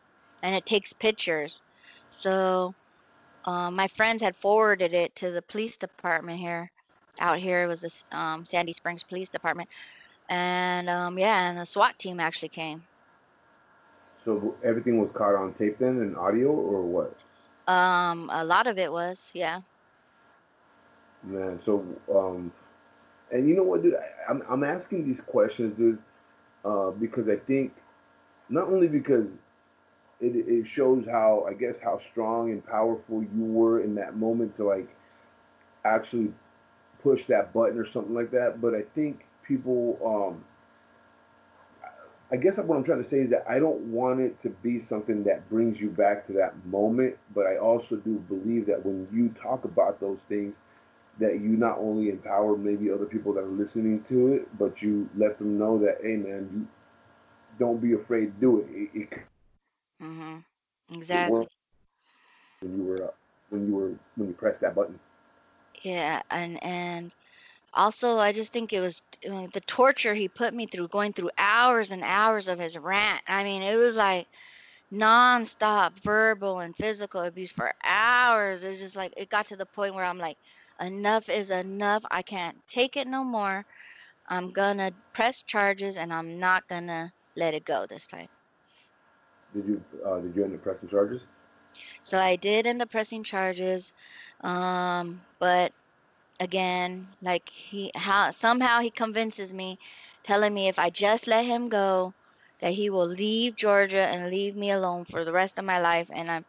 and it takes pictures. So um, my friends had forwarded it to the police department here. Out here it was this um, Sandy Springs Police Department, and um, yeah, and the SWAT team actually came. So everything was caught on tape then, and audio, or what? Um, a lot of it was, yeah. Man, so um, and you know what, dude? I, I'm I'm asking these questions, dude, uh, because I think not only because it it shows how I guess how strong and powerful you were in that moment to like actually push that button or something like that. But I think people, um, I guess what I'm trying to say is that I don't want it to be something that brings you back to that moment. But I also do believe that when you talk about those things, that you not only empower maybe other people that are listening to it, but you let them know that, hey man, you don't be afraid to do it. It, it, hmm it Exactly. worked when you were uh, when you were when you pressed that button. Yeah, and and also I just think it was mean, the torture he put me through, going through hours and hours of his rant. I mean, it was like nonstop verbal and physical abuse for hours. It was just like it got to the point where I'm like, enough is enough. I can't take it no more. I'm gonna press charges and I'm not gonna let it go this time. Did you uh, did you end up pressing charges? So I did end up pressing charges, um, but again, like he how somehow he convinces me, telling me if I just let him go, that he will leave Georgia and leave me alone for the rest of my life. And I'm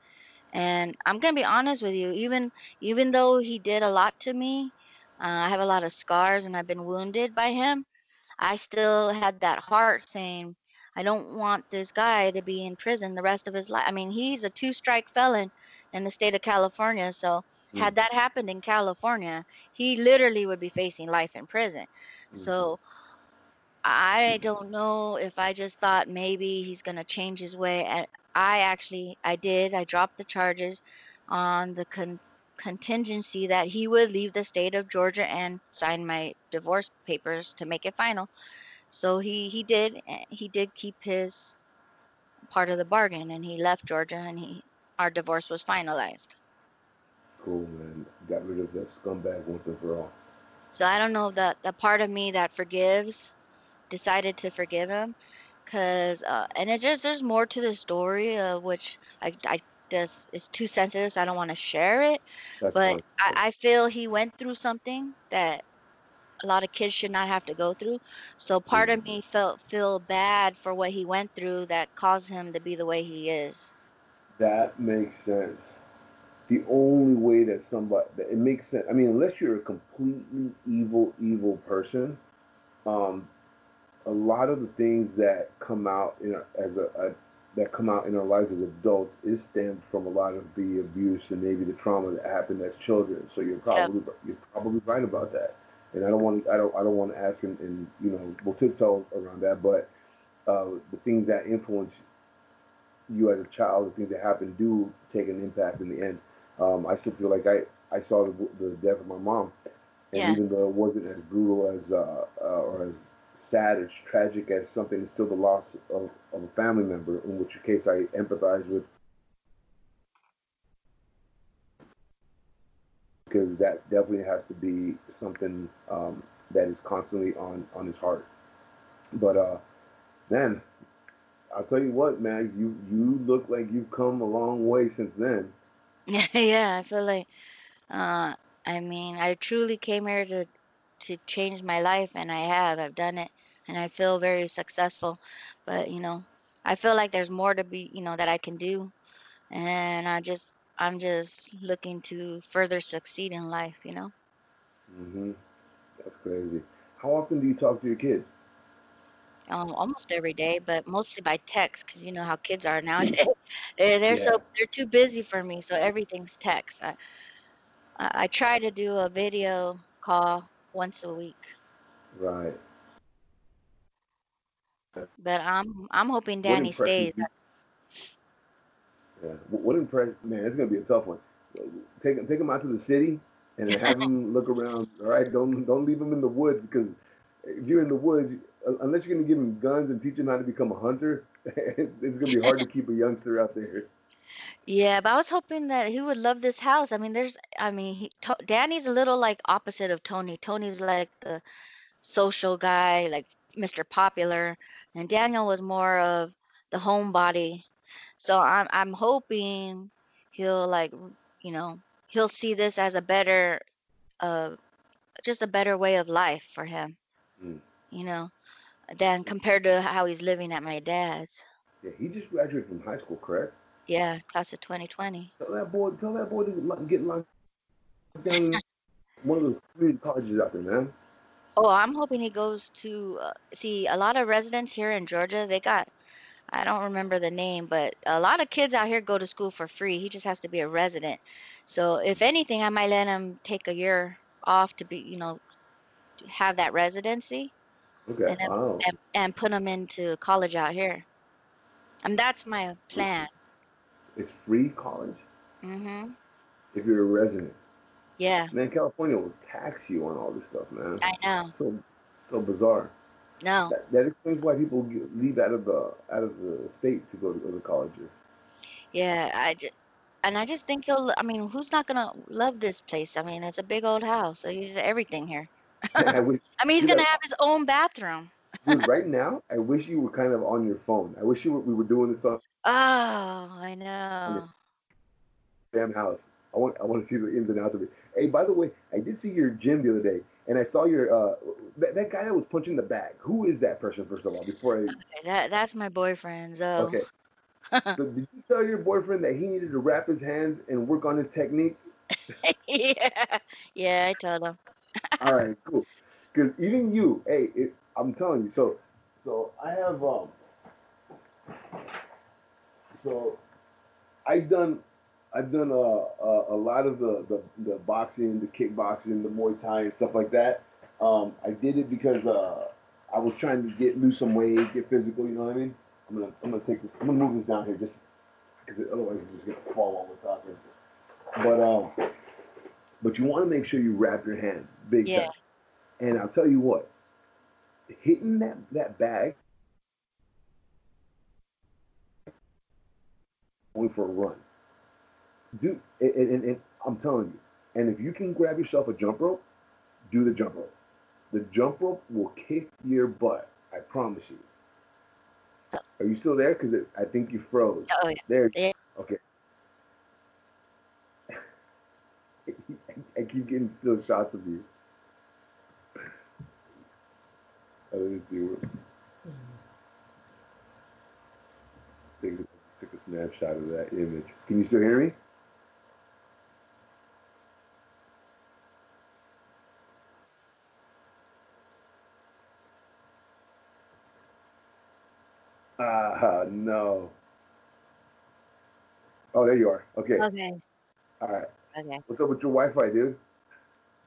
and I'm gonna be honest with you, even even though he did a lot to me, uh, I have a lot of scars and I've been wounded by him. I still had that heart saying, I don't want this guy to be in prison the rest of his life. I mean, he's a two strike felon in the state of California. So, Mm, had that happened in California, he literally would be facing life in prison. mhm. So, I don't know if I just thought maybe he's going to change his way. And I actually, I did. I dropped the charges on the con- contingency that he would leave the state of Georgia and sign my divorce papers to make it final. So he he did eh, he did keep his part of the bargain and he left Georgia and he our divorce was finalized. Cool, man. Got rid of that scumbag once and for all. So I don't know the the part of me that forgives decided to forgive him cuz uh and it's just there's more to the story uh, which I I just it's too sensitive so I don't want to share it That's but. I, I feel he went through something that a lot of kids should not have to go through. So part Mm, of me felt feel bad for what he went through that caused him to be the way he is. That makes sense. The only way that somebody that it makes sense. I mean, unless you're a completely evil, evil person, um, a lot of the things that come out in our, as a, a that come out in our lives as adults is stemmed from a lot of the abuse and maybe the trauma that happened as children. So you're Yeah. probably you're probably right about that. And I don't want I don't I don't want to ask and, and you know we'll tiptoe around that, but uh, the things that influence you as a child, the things that happen do take an impact in the end. Um, I still feel like I, I saw the, the death of my mom, and Yeah. even though it wasn't as brutal as uh, uh, or as sad as tragic as something, it's still the loss of, of a family member. In which case, I empathize with because that definitely has to be something um, that is constantly on on his heart. But uh, man, I'll tell you what, man, you you look like you've come a long way since then. yeah, I feel like uh I mean, I truly came here to to change my life and I have. I've done it and I feel very successful. But, you know, I feel like there's more to be, you know, that I can do and I just I'm just looking to further succeed in life, you know. hmm That's crazy. How often do you talk to your kids? um, almost every day, but mostly by text because you know how kids are nowadays. They're, they're Yeah, so they're too busy for me, so everything's text. I, I I try to do a video call once a week, right. but I'm I'm hoping Danny stays. you? Yeah. What, what impress? Man, it's gonna be a tough one. Take him take them out to the city and have them look around. All right, don't don't leave them in the woods because if you're in the woods, uh, unless you're gonna give them guns and teach them how to become a hunter, it's gonna be hard to keep a youngster out there. Yeah, but I was hoping that he would love this house. I mean, there's I mean, he, to, Danny's a little like opposite of Tony. Tony's like the social guy, like Mr. Popular, and Daniel was more of the homebody. So I'm I'm hoping he'll like, you know, he'll see this as a better uh just a better way of life for him, Mm. you know, than compared to how he's living at my dad's. Yeah, he just graduated from high school, correct? Yeah, class of 2020. Tell that boy, tell that boy to get locked down one of those community colleges out there, man. Oh, I'm hoping he goes to uh, see a lot of residents here in Georgia. They got, I don't remember the name, but a lot of kids out here go to school for free. He just has to be a resident. So if anything, I might let him take a year off to be, you know, to have that residency Okay. and then, Wow. and, and put him into college out here. And that's my plan. It's free college Mm-hmm. if you're a resident. Yeah, Man, California will tax you on all this stuff, man. I know. So so bizarre. No. That, that explains why people get, leave out of the out of the state to go to other colleges. Yeah, I just, and I just think he'll. I mean, who's not gonna love this place? I mean, it's a big old house. So he's everything here. I wish, I mean, he's gonna know- have his own bathroom. dude, right now, I wish you were kind of on your phone. I wish you were, we were doing this on Oh, I know. damn house. I want I want to see the ins and outs of it. Hey, by the way, I did see your gym the other day, and I saw your uh that, that guy that was punching the bag. Who is that person? First of all, before I that that's my boyfriend. So okay. So did you tell your boyfriend that he needed to wrap his hands and work on his technique? yeah, yeah, I told him. All right, cool. Because even you, hey, it, I'm telling you. So, so I have um. So, I've done, I've done a a, a lot of the, the the boxing, the kickboxing, the Muay Thai, and stuff like that. Um, I did it because uh, I was trying to get lose some weight, get physical. You know what I mean? I'm gonna I'm gonna take this. I'm gonna move this down here just because otherwise it's just gonna fall while we're talking. But um, but you want to make sure you wrap your hand big Yeah. time. And I'll tell you what, hitting that that bag, going for a run, dude. And, and, and I'm telling you, and if you can grab yourself a jump rope, do the jump rope. The jump rope will kick your butt. I promise you. Are you still there? Because I think you froze. Oh yeah. There. Yeah. Okay. I keep getting still shots of you. Let me see. what- Take a, took a snapshot of that image. Can you still hear me? Ah, no. Oh, there you are. Okay. Okay. All right. Okay. What's up with your Wi-Fi, dude?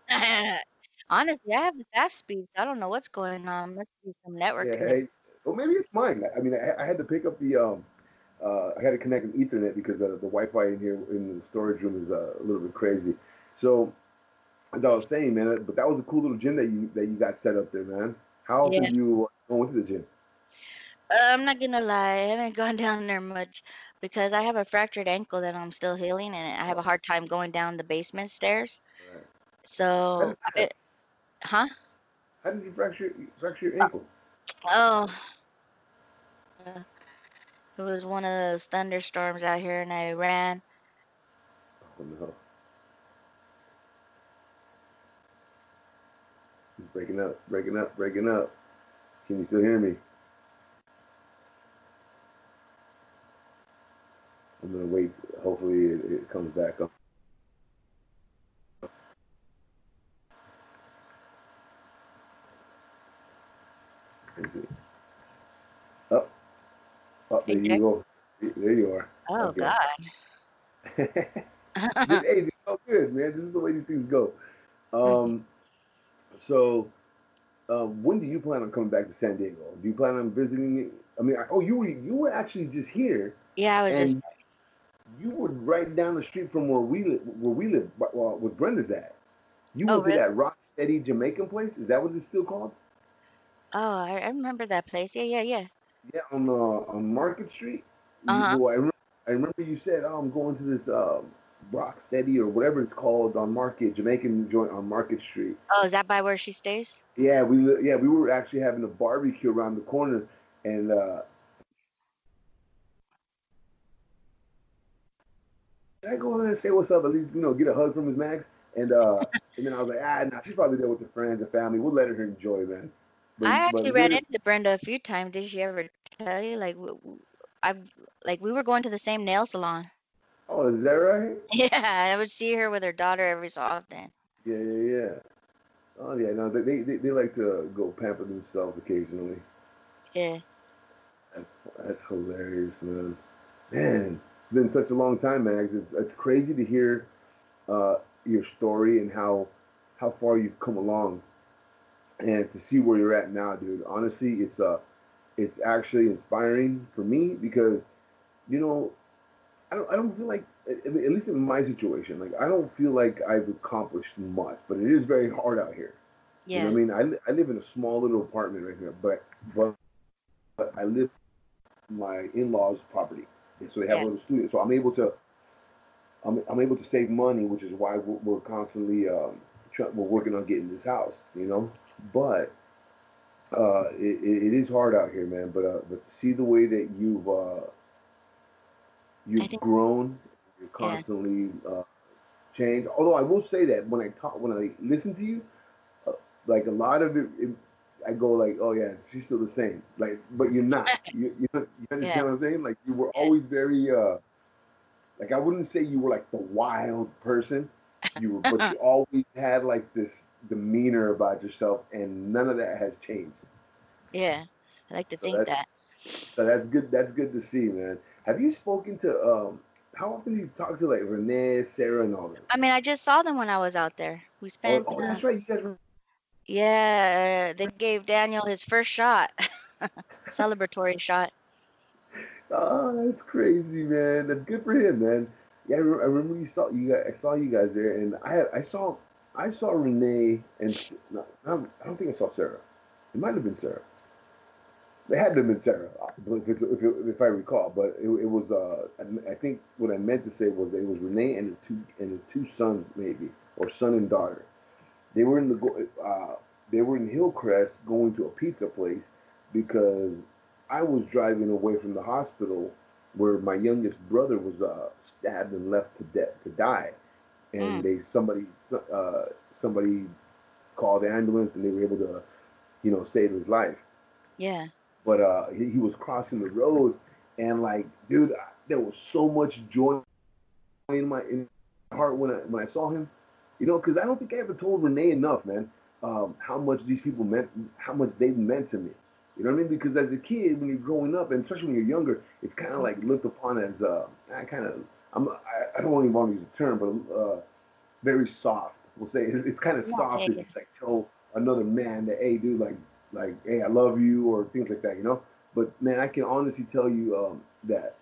Honestly, I have the fast speeds. I don't know what's going on. Must be some network. Yeah, hey. Well, maybe it's mine. I mean, I, I had to pick up the um, uh, I had to connect an Ethernet because uh, the Wi-Fi in here in the storage room is uh, a little bit crazy. So, as I was saying, man, but that was a cool little gym that you that you got set up there, man. How often Yeah. you go into the gym? I'm not gonna lie, I haven't gone down there much because I have a fractured ankle that I'm still healing, and I have a hard time going down the basement stairs. Right. So, How did, it, huh? how did you fracture fracture your ankle? Oh, uh, it was one of those thunderstorms out here, and I ran. Oh no. He's breaking up, breaking up, breaking up. Can you still hear me? I'm gonna wait. Hopefully, it, it comes back up. Is it- Up, up. There you go. There you are. Oh Okay. God. Just- hey, it's all good, man. This is the way these things go. Um, so, um, when do you plan on coming back to San Diego? Do you plan on visiting? I mean, I- oh, you were you were actually just here, yeah, I was just. You were right down the street from where we live, where we live, well, where Brenda's at. You Oh, went to that Rock Steady Jamaican place. Is that what it's still called? Oh, I, I remember that place. Yeah, yeah, yeah. Yeah, on uh, on Market Street. Uh-huh. well, I, remember, I remember you said, "Oh, I'm going to this uh, Rock Steady or whatever it's called on Market Jamaican joint on Market Street." Oh, is that by where she stays? Yeah, we yeah we were actually having a barbecue around the corner, and uh, I go in there and say what's up? At least you know get a hug from his max, and uh, and then I was like, ah, nah, she's probably there with her friends and family. We'll let her enjoy, man. But, I actually ran into Brenda a few times. Did she ever tell you? Like, I've like we were going to the same nail salon. Oh, is that right? Yeah, I would see her with her daughter every so often. Yeah, yeah, yeah. Oh yeah, no, they they, they like to go pamper themselves occasionally. Yeah. That's that's hilarious, man. Man, been such a long time, Mags. It's it's crazy to hear uh, your story and how how far you've come along, and to see where you're at now, dude. Honestly, it's uh it's actually inspiring for me because, you know, I don't I don't feel like at least in my situation, like I don't feel like I've accomplished much, but it is very hard out here. You know Yeah. I mean? I, I live in a small little apartment right here, but but but I live my in-laws' property, and so they have Yeah. a little studio. So I'm able to I'm, I'm able to save money, which is why we're, we're constantly um, try, we're working on getting this house. You know, but uh, it, it is hard out here, man. But uh, but to see the way that you've uh, you've think- grown, you're Yeah. constantly uh, changed. Although I will say that when I talk, when I listen to you, uh, like a lot of it, it, I go like, oh yeah, she's still the same. Like, but you're not. You, you, you understand Yeah. what I'm saying? Like you were always very, uh, like I wouldn't say you were like the wild person. You were, but you always had like this demeanor about yourself, and none of that has changed. Yeah. I like to So think that. So that's good. That's good to see, man. Have you spoken to um? How often do you talk to like Renee, Sarah, and all them? I mean, I just saw them when I was out there. We Oh, spent oh, uh, that's right. You guys were yeah, they gave Daniel his first shot. Celebratory shot. Oh, that's crazy, man. That's good for him, man. Yeah, I, remember you saw you guys. I saw you guys there, and I I saw I saw Renee and no, I don't think I saw Sarah. It might have been Sarah. It had to have been Sarah, uh, if, it's- if, it- if I recall. But it, it was uh I I think what I meant to say was it was Renee and the two and the two sons maybe or son and daughter. They were in the uh they were in Hillcrest going to a pizza place because I was driving away from the hospital where my youngest brother was uh, stabbed and left to death to die, and Mm. they somebody uh, somebody called the ambulance and they were able to, you know, save his life. Yeah. But uh, he, he was crossing the road, and like, dude, I- there was so much joy in my in my heart when I when I saw him, you know, because I don't think I ever told Renee enough, man, um, how much these people meant, how much they meant to me. You know what I mean? Because as a kid, when you're growing up, and especially when you're younger, it's kind of like looked upon as uh, I kind of I'm I, I don't even want to use the term, but uh, very soft. We'll say it's, it's kind of Yeah, soft yeah, to yeah. like tell another man that hey, dude, like like hey, I love you or things like that, you know. But man, I can honestly tell you um, that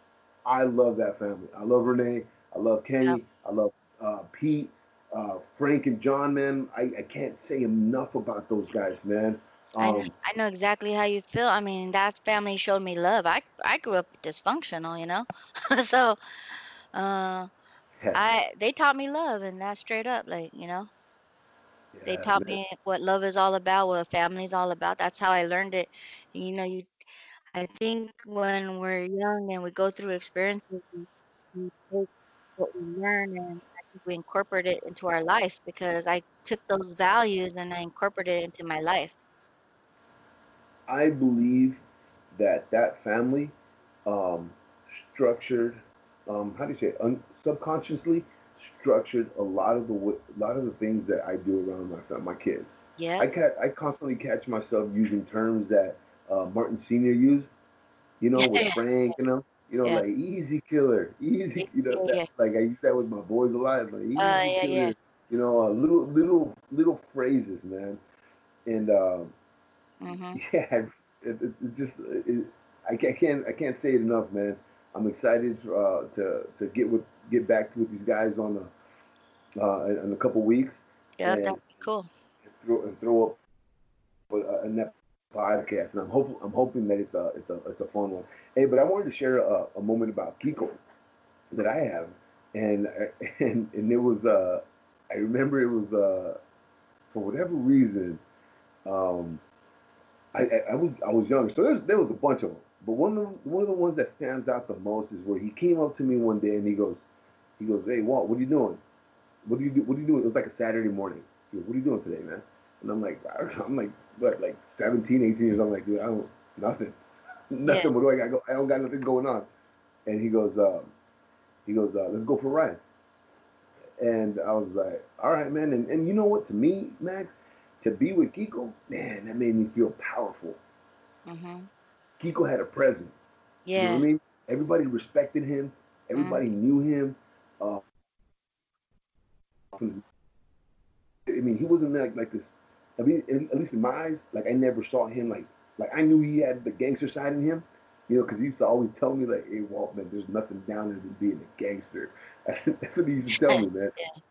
I love that family. I love Renee. I love Kenny. I love uh, Pete, uh, Frank, and John. Man, I, I can't say enough about those guys, man. I know, Um, I know exactly how you feel. I mean, that family showed me love. I I grew up dysfunctional, you know. so, uh, yeah, I they taught me love, and that's straight up, like you know. They taught man. me what love is all about, what family's all about. That's how I learned it. You know, you I think when we're young and we go through experiences, we, we take what we learn and we incorporate it into our life because I took those values and I incorporated it into my life. I believe that that family um, structured, um, how do you say, it? Un- subconsciously structured a lot of the w- a lot of the things that I do around my fam- my kids. Yeah. I ca- I constantly catch myself using terms that uh, Martin Senior used, you know, with. Frank and them. You know, Yeah. like easy killer, easy. You know, that, like I use that with my boys a lot. Like easy Uh, yeah, killer. yeah. You know, uh, little little little phrases, man. And um, Mhm. yeah, it, it, it just it, I can't I can't say it enough, man. I'm excited uh, to to get with get back with these guys on the uh, in, a couple weeks Yeah, that'd be cool. throw and throw up net podcast. And I'm hoping I'm hoping that it's a it's a it's a fun one. Hey, but I wanted to share a, a moment about Kiko that I have, and and and it was uh I remember it was uh for whatever reason um I, I, I was I was young, so there was, there was a bunch of them. But one of the, one of the ones that stands out the most is where he came up to me one day and he goes, he goes, hey Walt, what are you doing? What do you do? What are you doing? It was like a Saturday morning. He goes, what are you doing today, man? And I'm like, I don't know, I'm like, what, like 17, 18 years old. I'm like, dude, I don't, nothing. nothing. Yeah. What do I got? Go? I don't got nothing going on. And he goes, um, he goes, uh, let's go for a ride. And I was like, all right, man. And, and you know what? To me, Mags, to be with Kiko, man, that made me feel powerful. Mm-hmm. Kiko had a presence. Yeah. You know what I mean? Everybody respected him. Everybody mm-hmm. knew him. Uh, I mean, he wasn't like like this. I mean, at least in my eyes, like I never saw him like like I knew he had the gangster side in him, you know, because he used to always tell me like, "Hey, Walt, man, there's nothing down there than being a gangster." That's what he used to tell me, man.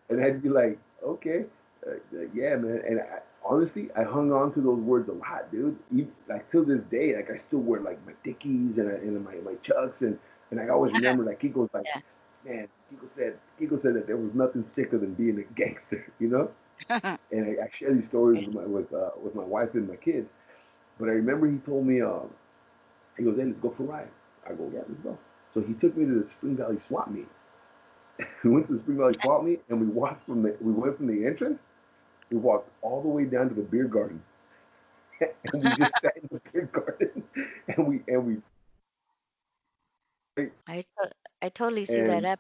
And I'd be like, "Okay, uh, uh, yeah, man." And I, honestly, I hung on to those words a lot, dude. Even, like till this day, like I still wear like my Dickies and, I, and my my Chucks, and and I always remember like Kiko's like, yeah. man, Kiko said Kiko said that there was nothing sicker than being a gangster, you know. and I, I, share these stories with my with, uh, with my wife and my kids. But I remember he told me, um, he goes, "Hey, let's go for a ride." I go, "Yeah, let's go." So he took me to the Spring Valley Swap Meet. we went to the Spring Valley Swap Meet, and we walked from the we went from the entrance we walked all the way down to the beer garden, and we just sat in the beer garden, and we and we. I I totally see that up.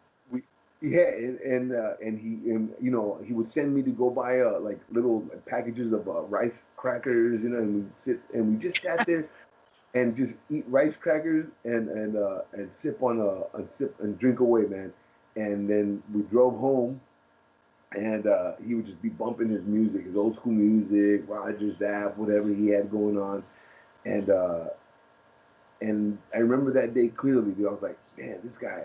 Yeah, and and, uh, and he and you know he would send me to go buy uh, like little packages of uh, rice crackers, you know, and we sit and we just sat there and just eat rice crackers and and uh, and sip on a and sip and drink away, man. And then we drove home and uh, he would just be bumping his music, his old school music, Roger Zapp, whatever he had going on, and uh, and I remember that day clearly. Dude, I was like, man, this guy,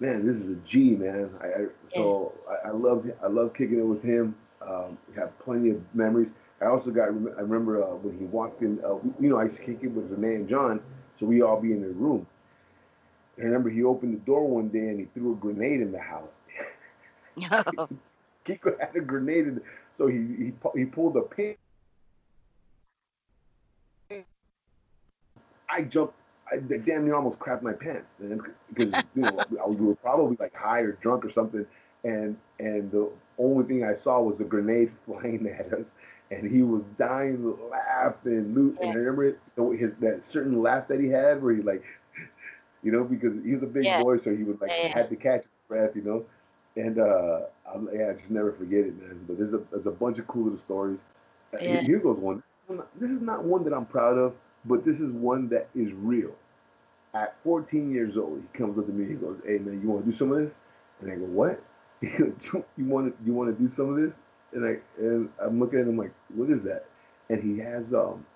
man, this is a G, man. I, I so I, I love I love kicking it with him. Um, have plenty of memories. I also got I remember uh, when he walked in. Uh, you know, I used to kick it with Renee and John, so we all be in the room. I remember he opened the door one day and he threw a grenade in the house. No. Kiko had a grenade, in, so he he he pulled a pin. I jumped. I damn near almost crapped my pants, man, because you know we were probably like high or drunk or something, and and the only thing I saw was a grenade flying at us, and he was dying laughing, laugh and. And I remember it, his that certain laugh that he had, where he like, you know, because he was a big yeah. boy, so he was like yeah. had to catch his breath, you know. And uh, I, yeah, I just never forget it, man. But there's a there's a bunch of cool little stories. Uh, yeah. Here goes one. This is not one that I'm proud of, but this is one that is real. At 14 years old, he comes up to me. And he goes, "Hey, man, you want to do some of this?" And I go, "What? you want to you want to do some of this?" And I and I'm looking at him like, "What is that?" And he has um.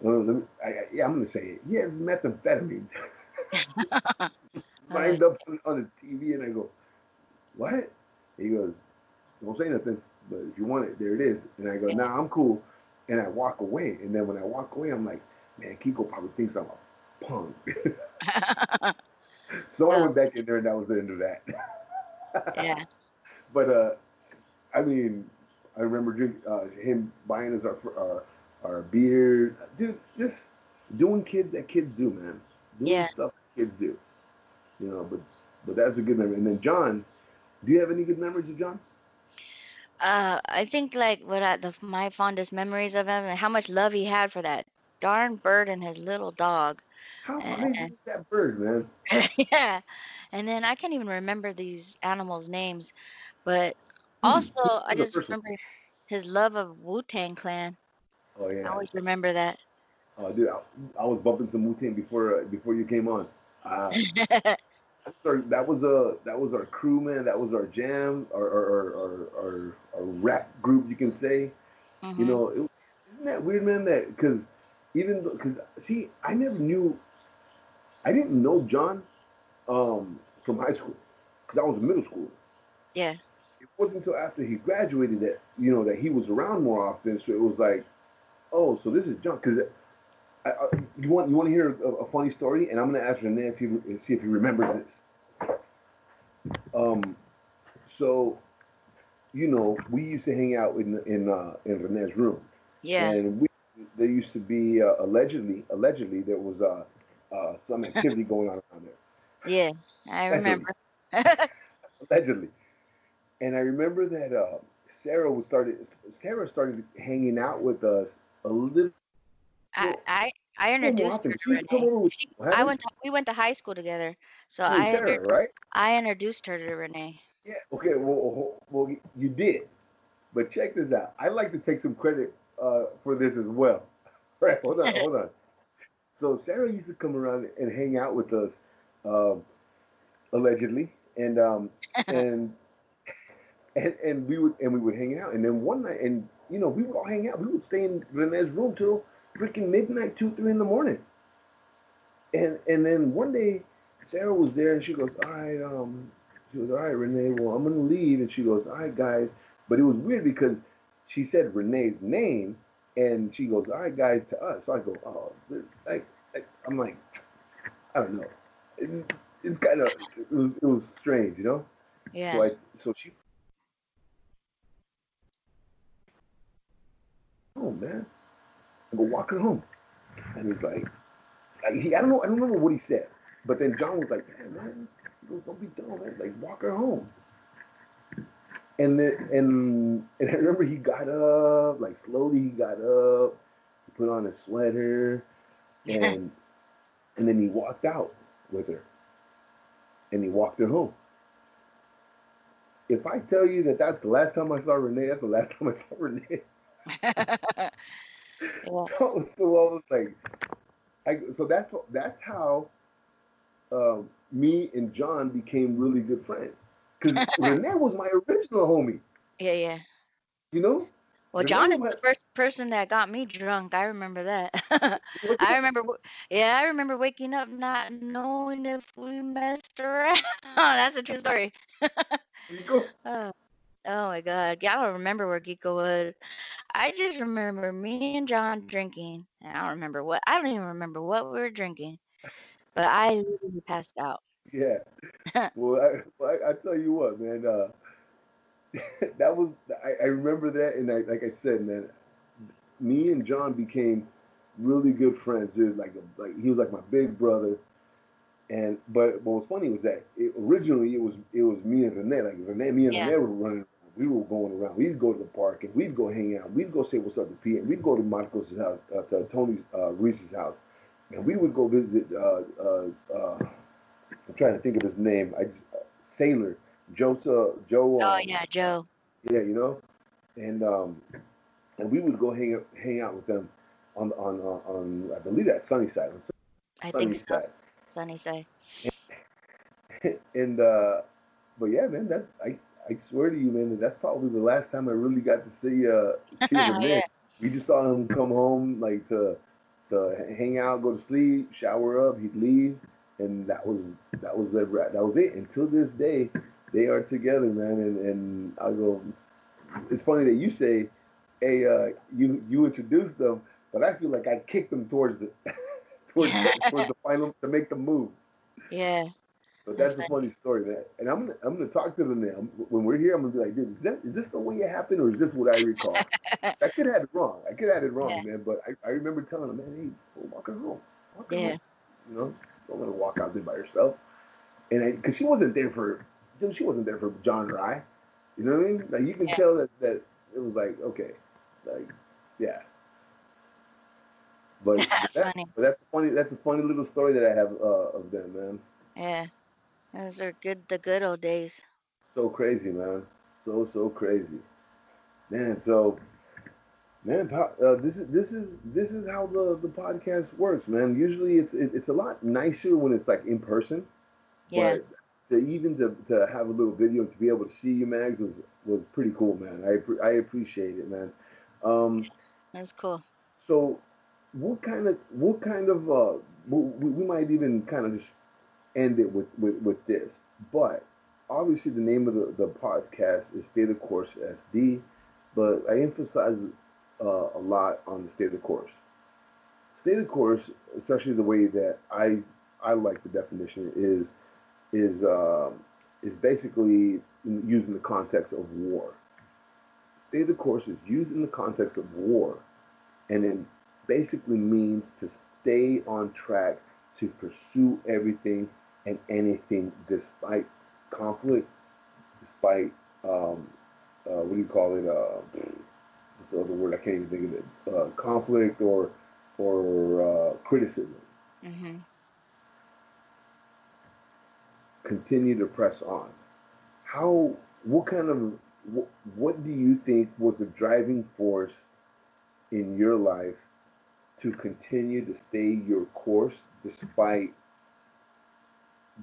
Well, me, I, yeah, I'm gonna say it. He has methamphetamine lined up on, on the TV, and I go, what? He goes, don't say nothing, but if you want it, there it is. And I go, nah, I'm cool. And I walk away. And then when I walk away, I'm like, man, Kiko probably thinks I'm a punk. so I went back in there and that was the end of that. yeah. But, uh, I mean, I remember drink, uh, him buying us our, our, our beer. Dude, just doing kids that kids do, man. Doing yeah. stuff kids do. You know, but but that's a good memory. And then John, do you have any good memories of John? Uh, I think like what I, the my fondest memories of him and how much love he had for that darn bird and his little dog. How crazy is that bird, man? yeah, and then I can't even remember these animals' names, but hmm, also I just remember his love of Wu Tang Clan. Oh yeah, I always remember that. Oh, dude, I, I was bumping some Wu Tang before uh, before you came on. Uh, our, that was a that was our crew, man. That was our jam, our our our, our, our rap group, you can say. Mm-hmm. You know, it, isn't that weird, man? That because even because see, I never knew, I didn't know John um, from high school because I was in middle school. Yeah. It wasn't until after he graduated that you know that he was around more often. So it was like, oh, so this is John because I, I, you want you want to hear a, a, funny story, and I'm going to ask Renee if you see if he remembers this. Um, so, you know, we used to hang out in in uh, in Renee's room. Yeah. And we there used to be uh, allegedly allegedly there was uh, uh, some activity going on around there. Yeah, I remember. allegedly, and I remember that uh, Sarah was started. Sarah started hanging out with us a little I, I I introduced her to She used to come Renee. She, I went to, we went to high school together, so you I right? I introduced her to Renee. Yeah. Okay. Well, well, you did, but check this out. I like to take some credit uh, for this as well. Right. Hold on. Hold on. So Sarah used to come around and hang out with us, um, allegedly, and um, and and and we would and we would hang out. And then one night, and you know, we would all hang out. We would stay in Renee's room till freaking midnight, two, three in the morning. And and then one day, Sarah was there, and she goes, "All right, um." She goes, all right, Renee, well, I'm to leave. And she goes, all right, guys. But it was weird because she said Renee's name and she goes, all right, guys, to us. So I go, oh, this, I, I, I'm like, I don't know. It, it's kind of, it was, it was strange, you know? Yeah. So I, so she, oh, man. I go, walking home. And he's like, like, he, I don't know, I don't remember what he said. But then John was like, "Damn, man, he goes, don't be dumb, man. Like, walk her home. And then, and, and I remember he got up, like slowly he got up, he put on a sweater, and and then he walked out with her, and he walked her home. If I tell you that that's the last time I saw Renee, that's the last time I saw Renee. yeah. so, so I was like, I, so that's that's how um, me and John became really good friends. Because Renee was my original homie, Yeah, yeah. you know. Well, Renee John was is my- the first person that got me drunk. I remember that. I remember, yeah, I remember waking up not knowing if we messed around. That's a true story. Oh, oh my God. I don't remember where Geeko was. I just remember me and John drinking. And I don't remember what, I don't even remember what we were drinking. But I literally passed out. Yeah. well, I, well, I, I tell you what, man. Uh, that was I, I remember that, and I, like I said, man, me and John became really good friends. Dude, like like he was like my big brother. And but what was funny was that it, originally it was it was me and Renee. Like Renee, me and Yeah. Renee were running. We were going around. We'd go to the park and we'd go hang out. We'd go say what's up to Pete. And we'd go to Marcos' house, uh, to Tony's uh, Reese's house, and we would go visit. Uh, uh, uh, I'm trying to think of his name. I uh, Sailor Joseph Joe. Oh, um, yeah, Joe. yeah, you know, and um, and we would go hang out, hang out with them on on on, on I believe that Sunnyside on I think so. Sunnyside. Sunny side. and uh, but yeah, man, that I I swear to you, man, that that's probably the last time I really got to see uh see Renee. Yeah. We just saw him come home like to to hang out, go to sleep, shower up, he'd leave, and that was that was the, that was it. Until this day, they are together, man. And and I go, it's funny that you say, hey, uh, you you introduced them, but I feel like I kicked them towards the towards the, towards the final to make the move. Yeah. But That's a funny story, man. And I'm gonna I'm gonna talk to them now. When we're here, I'm gonna be like, dude, is, that, is this the way it happened, or is this what I recall? I could have it wrong. I could have it wrong, Yeah. man. But I, I remember telling them, man, hey, go walk her home. Walk her Yeah. home. You know, don't let her walk out there by herself. And because she wasn't there for, dude, she wasn't there for John or I. You know what I mean? Like you can Yeah. tell that that it was like, okay, like, yeah. But, but That's that- funny. but that's a funny. That's a funny little story that I have uh, of them, man. Yeah. Those are good, the good old days. So crazy, man. So so crazy, man. So, man, uh, this is this is this is how the the podcast works, man. Usually, it's it, it's a lot nicer when it's like in person. Yeah. But to even to, to have a little video to be able to see you, Mags, was was pretty cool, man. I I appreciate it, man. Um, That's cool. so, what kind of what kind of uh, we, we might even kind of just end it with, with with this, but obviously the name of the, the podcast is Stay the Course SD, but I emphasize uh, a lot on the stay the course. Stay the course, especially the way that I I like the definition is is um, is basically used in the context of war. Stay the course is used in the context of war, and it basically means to stay on track to pursue everything and anything despite conflict, despite um, uh, what do you call it? Uh, what's the other word? I can't even think of it. Uh, conflict or or uh, criticism. hmm Continue to press on. How? What kind of? What, what do you think was the driving force in your life to continue to stay your course despite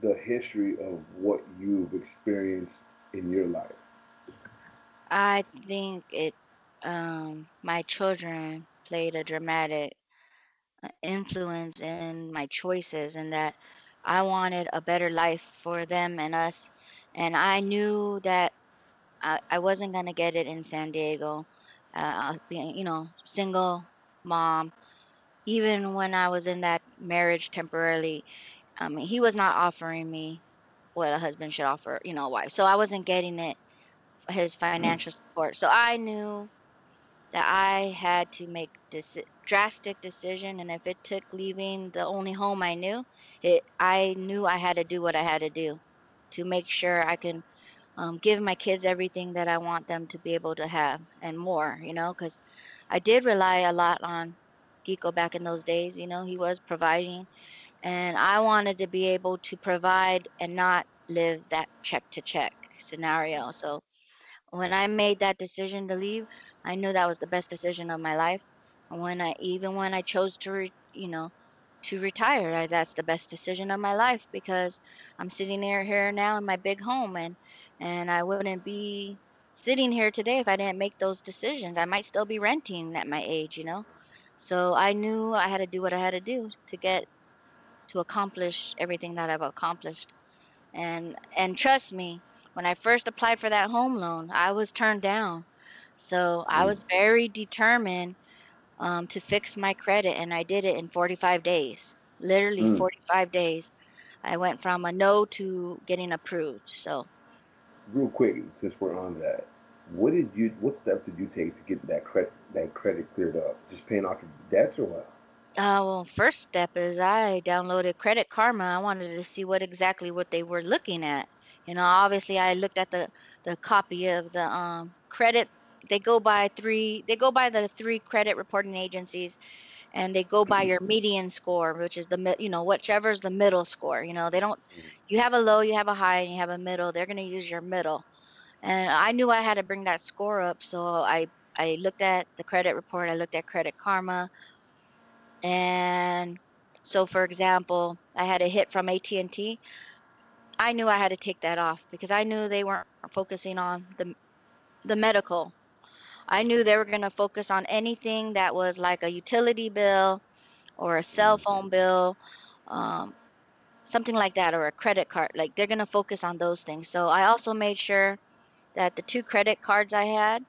the history of what you've experienced in your life? I think it, um, my children played a dramatic uh, influence in my choices, and that I wanted a better life for them and us. And I knew that I, I wasn't gonna get it in San Diego. Uh, being, you know, single mom. Even when I was in that marriage temporarily, I mean, he was not offering me what a husband should offer, you know, a wife. So I wasn't getting it, his financial support. So I knew that I had to make this drastic decision, and if it took leaving the only home I knew, it I knew I had to do what I had to do to make sure I can um, give my kids everything that I want them to be able to have and more, you know, because I did rely a lot on Kiko back in those days. You know, he was providing, and I wanted to be able to provide and not live that check to check scenario. So when I made that decision to leave, I knew that was the best decision of my life. And when I even when I chose to, re, you know, to retire, I, that's the best decision of my life because I'm sitting here here now in my big home, and and I wouldn't be sitting here today if I didn't make those decisions. I might still be renting at my age, you know. So I knew I had to do what I had to do to get to accomplish everything that I've accomplished. And and trust me, when I first applied for that home loan, I was turned down. So I Mm, was very determined um, to fix my credit, and I did it in 45 days. Literally mm. 45 days. I went from a no to getting approved. So, Real quick, since we're on that, what did you? What steps did you take to get that credit that credit cleared up? Just paying off your debts or what? Uh, well, first step is I downloaded Credit Karma. I wanted to see what exactly what they were looking at. You know, obviously I looked at the the copy of the um, credit. They go by three. They go by the three credit reporting agencies and they go by your median score, which is the mid, you know, whichever's the middle score. You know, they don't. Mm, You have a low, you have a high, and you have a middle. They're gonna use your middle, and I knew I had to bring that score up, so I I looked at the credit report. I looked at Credit Karma, and so for example, I had a hit from AT&T. I knew I had to take that off because I knew they weren't focusing on the the medical. I knew they were gonna focus on anything that was like a utility bill or a cell phone bill, um, something like that, or a credit card. Like they're gonna focus on those things. So I also made sure that the two credit cards I had,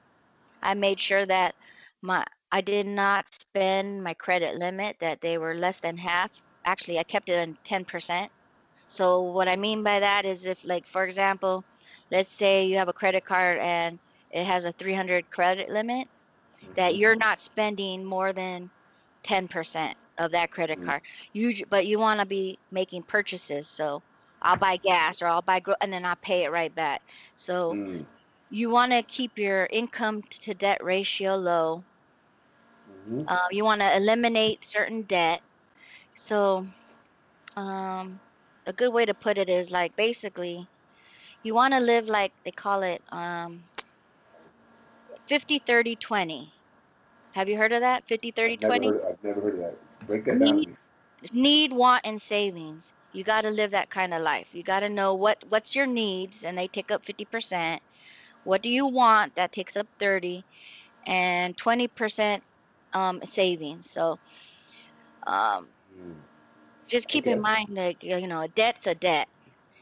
I made sure that my I did not spend my credit limit, that they were less than half. Actually, I kept it on 10%. So what I mean by that is if like for example, let's say you have a credit card and it has a 300 credit limit, that mhm, you're not spending more than 10% of that credit mm, card. You but you want to be making purchases. So I'll buy gas or I'll buy gro- and then I'll pay it right back. So mm, you want to keep your income to debt ratio low. Mhm, Uh, you want to eliminate certain debt. So um, a good way to put it is like basically you want to live like they call it um, 50 30 20. Have you heard of that? 50 30 I've 20? heard. I've never heard of that. Break that Need me. need, want, and savings. You got to live that kind of life. You got to know what what's your needs, and they take up 50%. What do you want? That takes up 30, and 20% um, savings. So um, just keep in mind that you know a debt's a debt,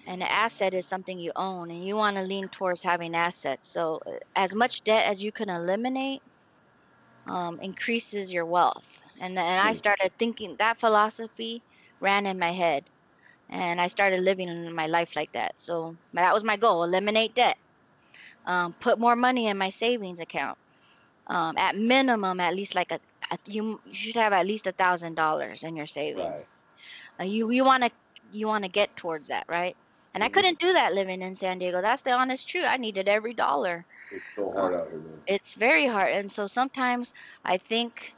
and an asset is something you own, and you want to lean towards having assets. So uh, as much debt as you can eliminate um, increases your wealth. And then I Mm, started thinking that philosophy ran in my head, and I started living my life like that. So that was my goal: eliminate debt, um, put more money in my savings account. Um, at minimum, at least like a, a you, you should have at least a thousand dollars in your savings. right. Uh, you you want to you want to get towards that, right? And I hmm couldn't do that living in San Diego. That's the honest truth. I needed every dollar. It's so hard out here, man. it's very hard, and so sometimes I think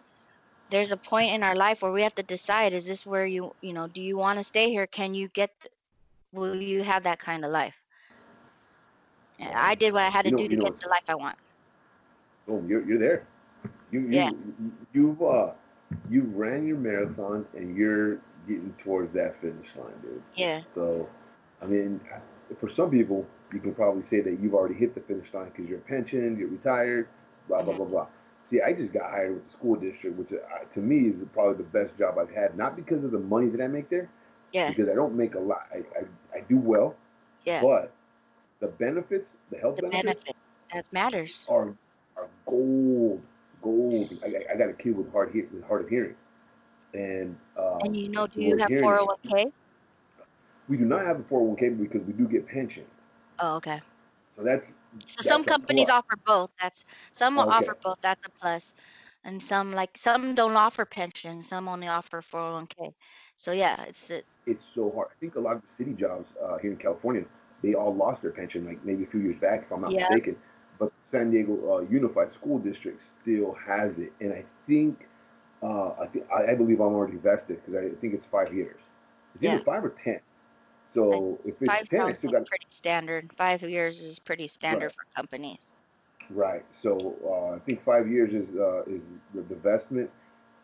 there's a point in our life where we have to decide: is this where you you know do you want to stay here? Can you get? Will you have that kind of life? I did what I had to you know, do to you know, get the life I want. Oh, you're, you're there. You you Yeah. you've uh you ran your marathon and you're getting towards that finish line, dude. Yeah. So, I mean, for some people, you can probably say that you've already hit the finish line because you're pensioned, you're retired, blah blah blah blah. See, I just got hired with the school district, which uh, to me is probably the best job I've had. Not because of the money that I make there, Yeah. because I don't make a lot. I I, I do well, Yeah. but the benefits, the health The benefits, benefit that matters. are are gold, gold. I, I- I got a kid with hard he- with hard of hearing, and um, And you know, do you have 401k? We do not have a 401k because we do get pension. Oh, okay. So that's So some that's a companies plus. offer both. That's some Okay. offer both. That's a plus, and some like some don't offer pension. Some only offer 401k. So yeah, it's a, It's so hard. I think a lot of the city jobs uh, here in California, they all lost their pension like maybe a few years back, if I'm not Yeah. mistaken. But San Diego uh, Unified School District still has it, and I think uh, I think I, I believe I'm already vested because I think it's five years. It's either Yeah. five or ten. I- So if it's five ten, I still got pretty standard. Five years is pretty standard Right. for companies. Right. So uh, I think five years is uh, is the divestment,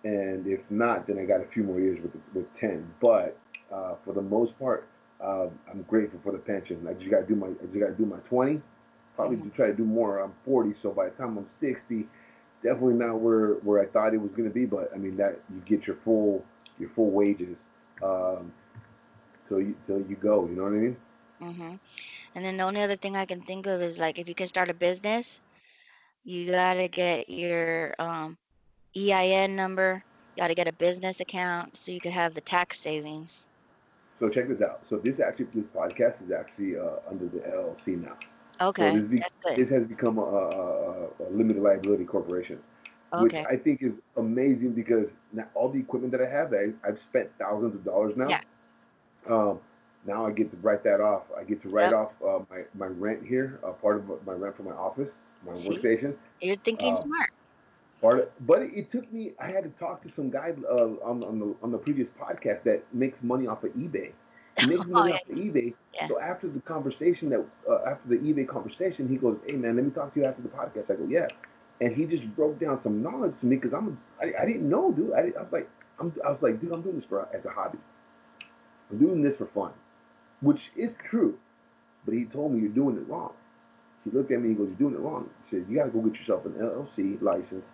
and if not, then I got a few more years with with ten. But uh, for the most part, uh, I'm grateful for the pension. I just got to do my I just got to do my twenty. Probably Mhm. to try to do more. I'm 40, so by the time I'm 60, definitely not where where I thought it was going to be. But I mean that you get your full your full wages um, till you till you go. You know what I mean? hmm And then the only other thing I can think of is like if you can start a business, you gotta get your um, EIN number. You gotta get a business account so you could have the tax savings. So check this out. So this actually this podcast is actually uh, under the LLC now. Okay, this, be- that's good. this has become a, a, a, limited liability corporation, which I think is amazing because now all the equipment that I have, I, I've spent thousands of dollars now. Yeah. Um, now I get to write that off. I get to write Yep. off uh, my, my rent here, uh, part of my rent for my office, my See? workstation. You're thinking uh, smart. Part of, but it, it took me. I had to talk to some guy uh, on, on the on the previous podcast that makes money off of eBay. He makes Oh, yeah. off of eBay. Yeah. So after the conversation that uh, after the eBay conversation, he goes, "Hey man, let me talk to you after the podcast." I go, "Yeah," and he just broke down some knowledge to me because I'm I, I didn't know, dude. I, I was like, I'm, I was like, dude, I'm doing this for as a hobby. I'm doing this for fun, which is true. But he told me you're doing it wrong. He looked at me and he goes, You're doing it wrong. He said, You got to go get yourself an LLC license,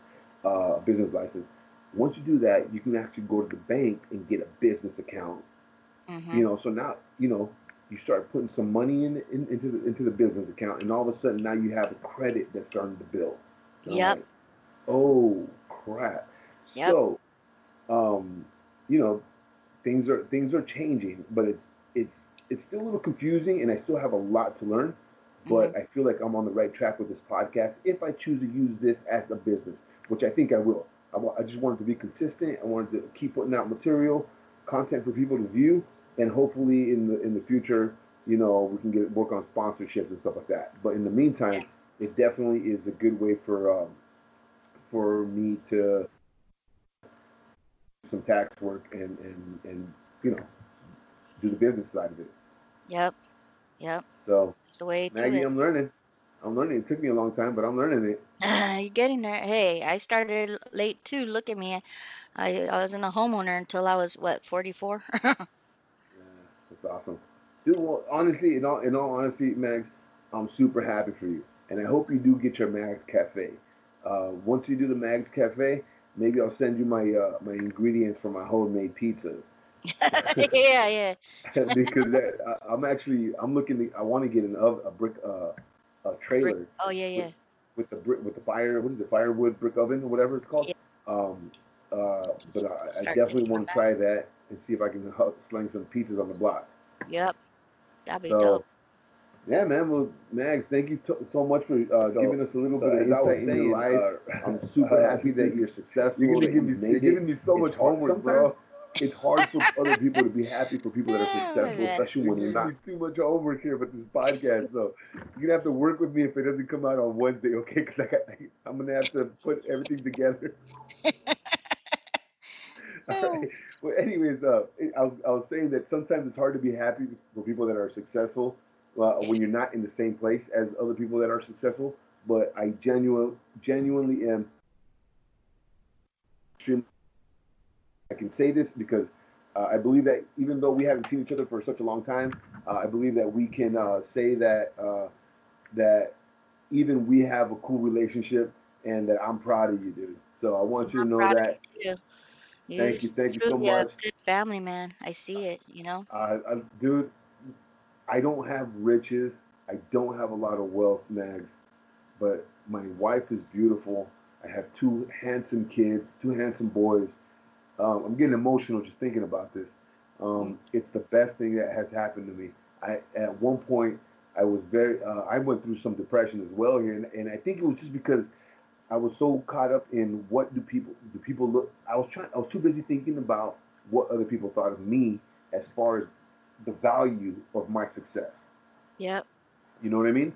uh, business license. Once you do that, you can actually go to the bank and get a business account. Hmm You know, so now, you know, you start putting some money in, in into the into the business account, and all of a sudden now you have a credit that's starting to build. I'm Yep. like, oh crap. Yep. So, um, you know, things are things are changing, but it's it's it's still a little confusing, and I still have a lot to learn. But Mm-hmm. I feel like I'm on the right track with this podcast if I choose to use this as a business, which I think I will. I, I just wanted to be consistent. I wanted to keep putting out material, content for people to view, and hopefully in the in the future, you know, we can get work on sponsorships and stuff like that. But in the meantime, it definitely is a good way for um, for me to do some tax work and and and you know do the business side of it. Yep. Yep. So it's the way Maggie. I'm learning. I'm learning. It took me a long time, but I'm learning it. You're getting there. Hey, I started late too. Look at me. I, I wasn't a homeowner until I was what 44. Awesome. Dude, well, honestly, in all in all honesty, Mags, I'm super happy for you, and I hope you do get your Mags Cafe. Uh, once you do the Mags Cafe, maybe I'll send you my uh, my ingredients for my homemade pizzas. yeah, yeah. because that, I, I'm actually I'm looking. To, I want to get an ov- a brick uh, a trailer Brick- Oh yeah, yeah. with the brick with the fire. What is it? Firewood brick oven or whatever it's called. Yeah. Um, uh, but I, I definitely want to try that and see if I can hu- sling some pizzas on the block. Yep. That'd be So, dope. yeah, man. Well, Mags, thank you to, so much for uh, So- giving us a little so bit of as I was insight into your life. uh, I'm super uh, happy that you're successful. You're gonna give you you're giving me so much It's hard- homework, bro. It's hard for other people to be happy for people that are successful, man. especially when you're not. too much homework here but this podcast, so you're gonna have to work with me if it doesn't come out on Wednesday, okay? Because I got, I'm gonna have to put everything together. All right. Well, anyways, uh, I was I was saying that sometimes it's hard to be happy for people that are successful uh, when you're not in the same place as other people that are successful. But I genuine genuinely am. I can say this because uh, I believe that even though we haven't seen each other for such a long time, uh, I believe that we can uh, say that uh, that even we have a cool relationship and that I'm proud of you, dude. So I want you to I'm know proud of that. You Thank you, thank you so truly a much. good family, man. I see it, you know? Uh, I, dude, I don't have riches. I don't have a lot of wealth, Mags, but my wife is beautiful. I have two handsome kids, two handsome boys. Um, I'm getting emotional just thinking about this. Um, it's the best thing that has happened to me. I at one point I was very uh, I went through some depression as well here, and, and I think it was just because I was so caught up in what do people do people look. I was trying. I was too busy thinking about what other people thought of me as far as the value of my success. Yep. You know what I mean?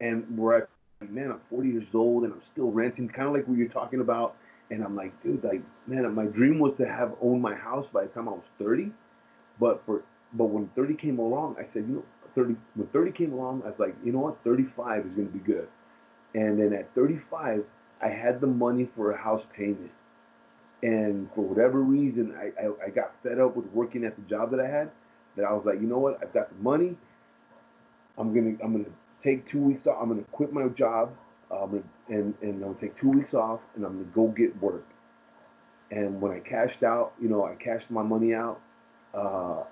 And where I, man, I'm 40 years old and I'm still renting, kind of like what you're talking about. And I'm like, dude, like, man, my dream was to have owned my house by the time I was 30. But for, but when 30 came along, I said, you know, 30. When 30 came along, I was like, you know what, 35 is going to be good. And then at 35, I had the money for a house payment. And for whatever reason, I, I, I got fed up with working at the job that I had. That I was like, you know what, I've got the money. I'm gonna I'm gonna take two weeks off. I'm gonna quit my job, um, and and I'm gonna take two weeks off, and I'm gonna go get work. And when I cashed out, you know, I cashed my money out. Uh,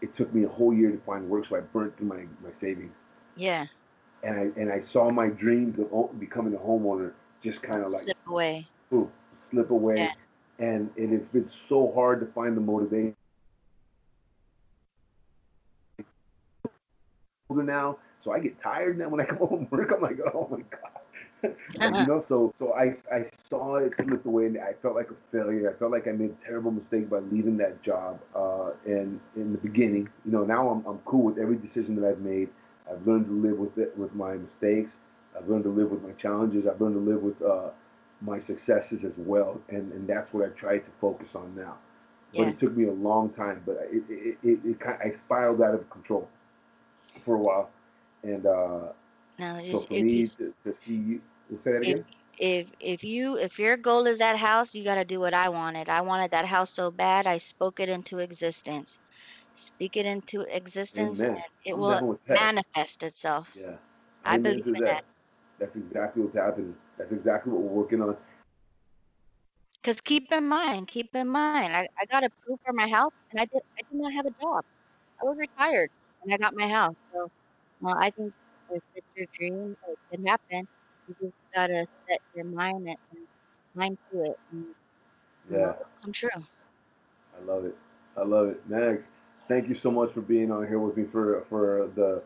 it took me a whole year to find work, so I burnt through my my savings. Yeah. And I and I saw my dreams of becoming a homeowner just kind of like Slip away. poof, slip away. Yeah. And it has been so hard to find the motivation. Older now, so I get tired now when I come home from work. I'm like, oh my god, And, you know. So so I I saw it slip away, and I felt like a failure. I felt like I made a terrible mistake by leaving that job. Uh, and in the beginning, you know, now I'm I'm cool with every decision that I've made. I've learned to live with it with my mistakes. I've learned to live with my challenges. I've learned to live with uh, my successes as well, and and that's what I try to focus on now. But it took me a long time. But it it, it, it kind I spiraled out of control for a while, and uh, No, so just for if me you to, to see you say that if again. if if you if your goal is that house, you gotta do what I wanted. I wanted that house so bad, I spoke it into existence. Speak it into existence, Amen. and it I'm will that. manifest itself. Yeah. I Amen believe in that. That's exactly what's happening. That's exactly what we're working on. Cause keep in mind, keep in mind, I, I got approved for my house, and I did I did not have a job. I was retired, and I got my house. So, uh, I think if it's your dream, it can happen. You just gotta set your mind and and mind to it, and know, Yeah. it'll come true. I love it. I love it. Mags, thank you so much for being on here with me for for the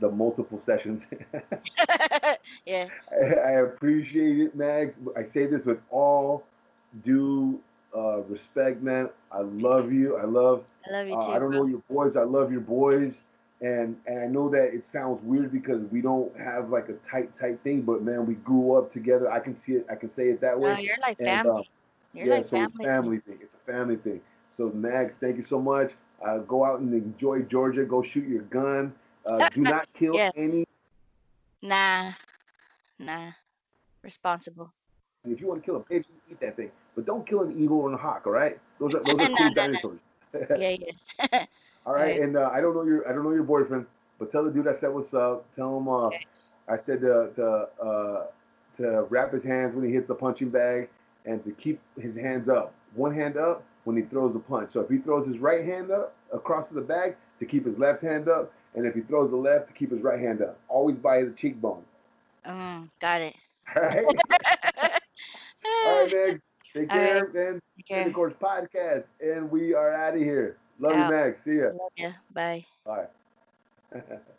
the multiple sessions. yeah, I, I appreciate it, Mags. I say this with all due uh, respect, man. I love you. I love. I love you Uh, too, I don't bro. know your boys. I love your boys. And and I know that it sounds weird because we don't have like a tight tight thing, but man, we grew up together. I can see it. I can say it that way. No, you're like And uh, family. You're yeah, like so it's family. me. family thing. It's a family thing. So Mags, thank you so much. Uh, go out and enjoy Georgia. Go shoot your gun. Uh, do not kill Yeah. any. Nah, nah. Responsible. And if you want to kill a pigeon, eat that thing. But don't kill an eagle or a hawk. All right? Those are those are cool no, no. dinosaurs. Yeah, yeah. all right. Right. And uh, I don't know your I don't know your boyfriend, but tell the dude I said what's up. Tell him uh, Okay. I said to to, uh, to wrap his hands when he hits the punching bag and to keep his hands up. One hand up when he throws the punch. So if he throws his right hand up across the bag, to keep his left hand up, and if he throws the left, to keep his right hand up. Always by the cheekbone. Mm, got it. All right. All right, Meg. Take All care, right. man. Take care. Intercourse podcast, and we are out of here. Love Out. you, Mags. See ya. Love ya. Bye. Bye.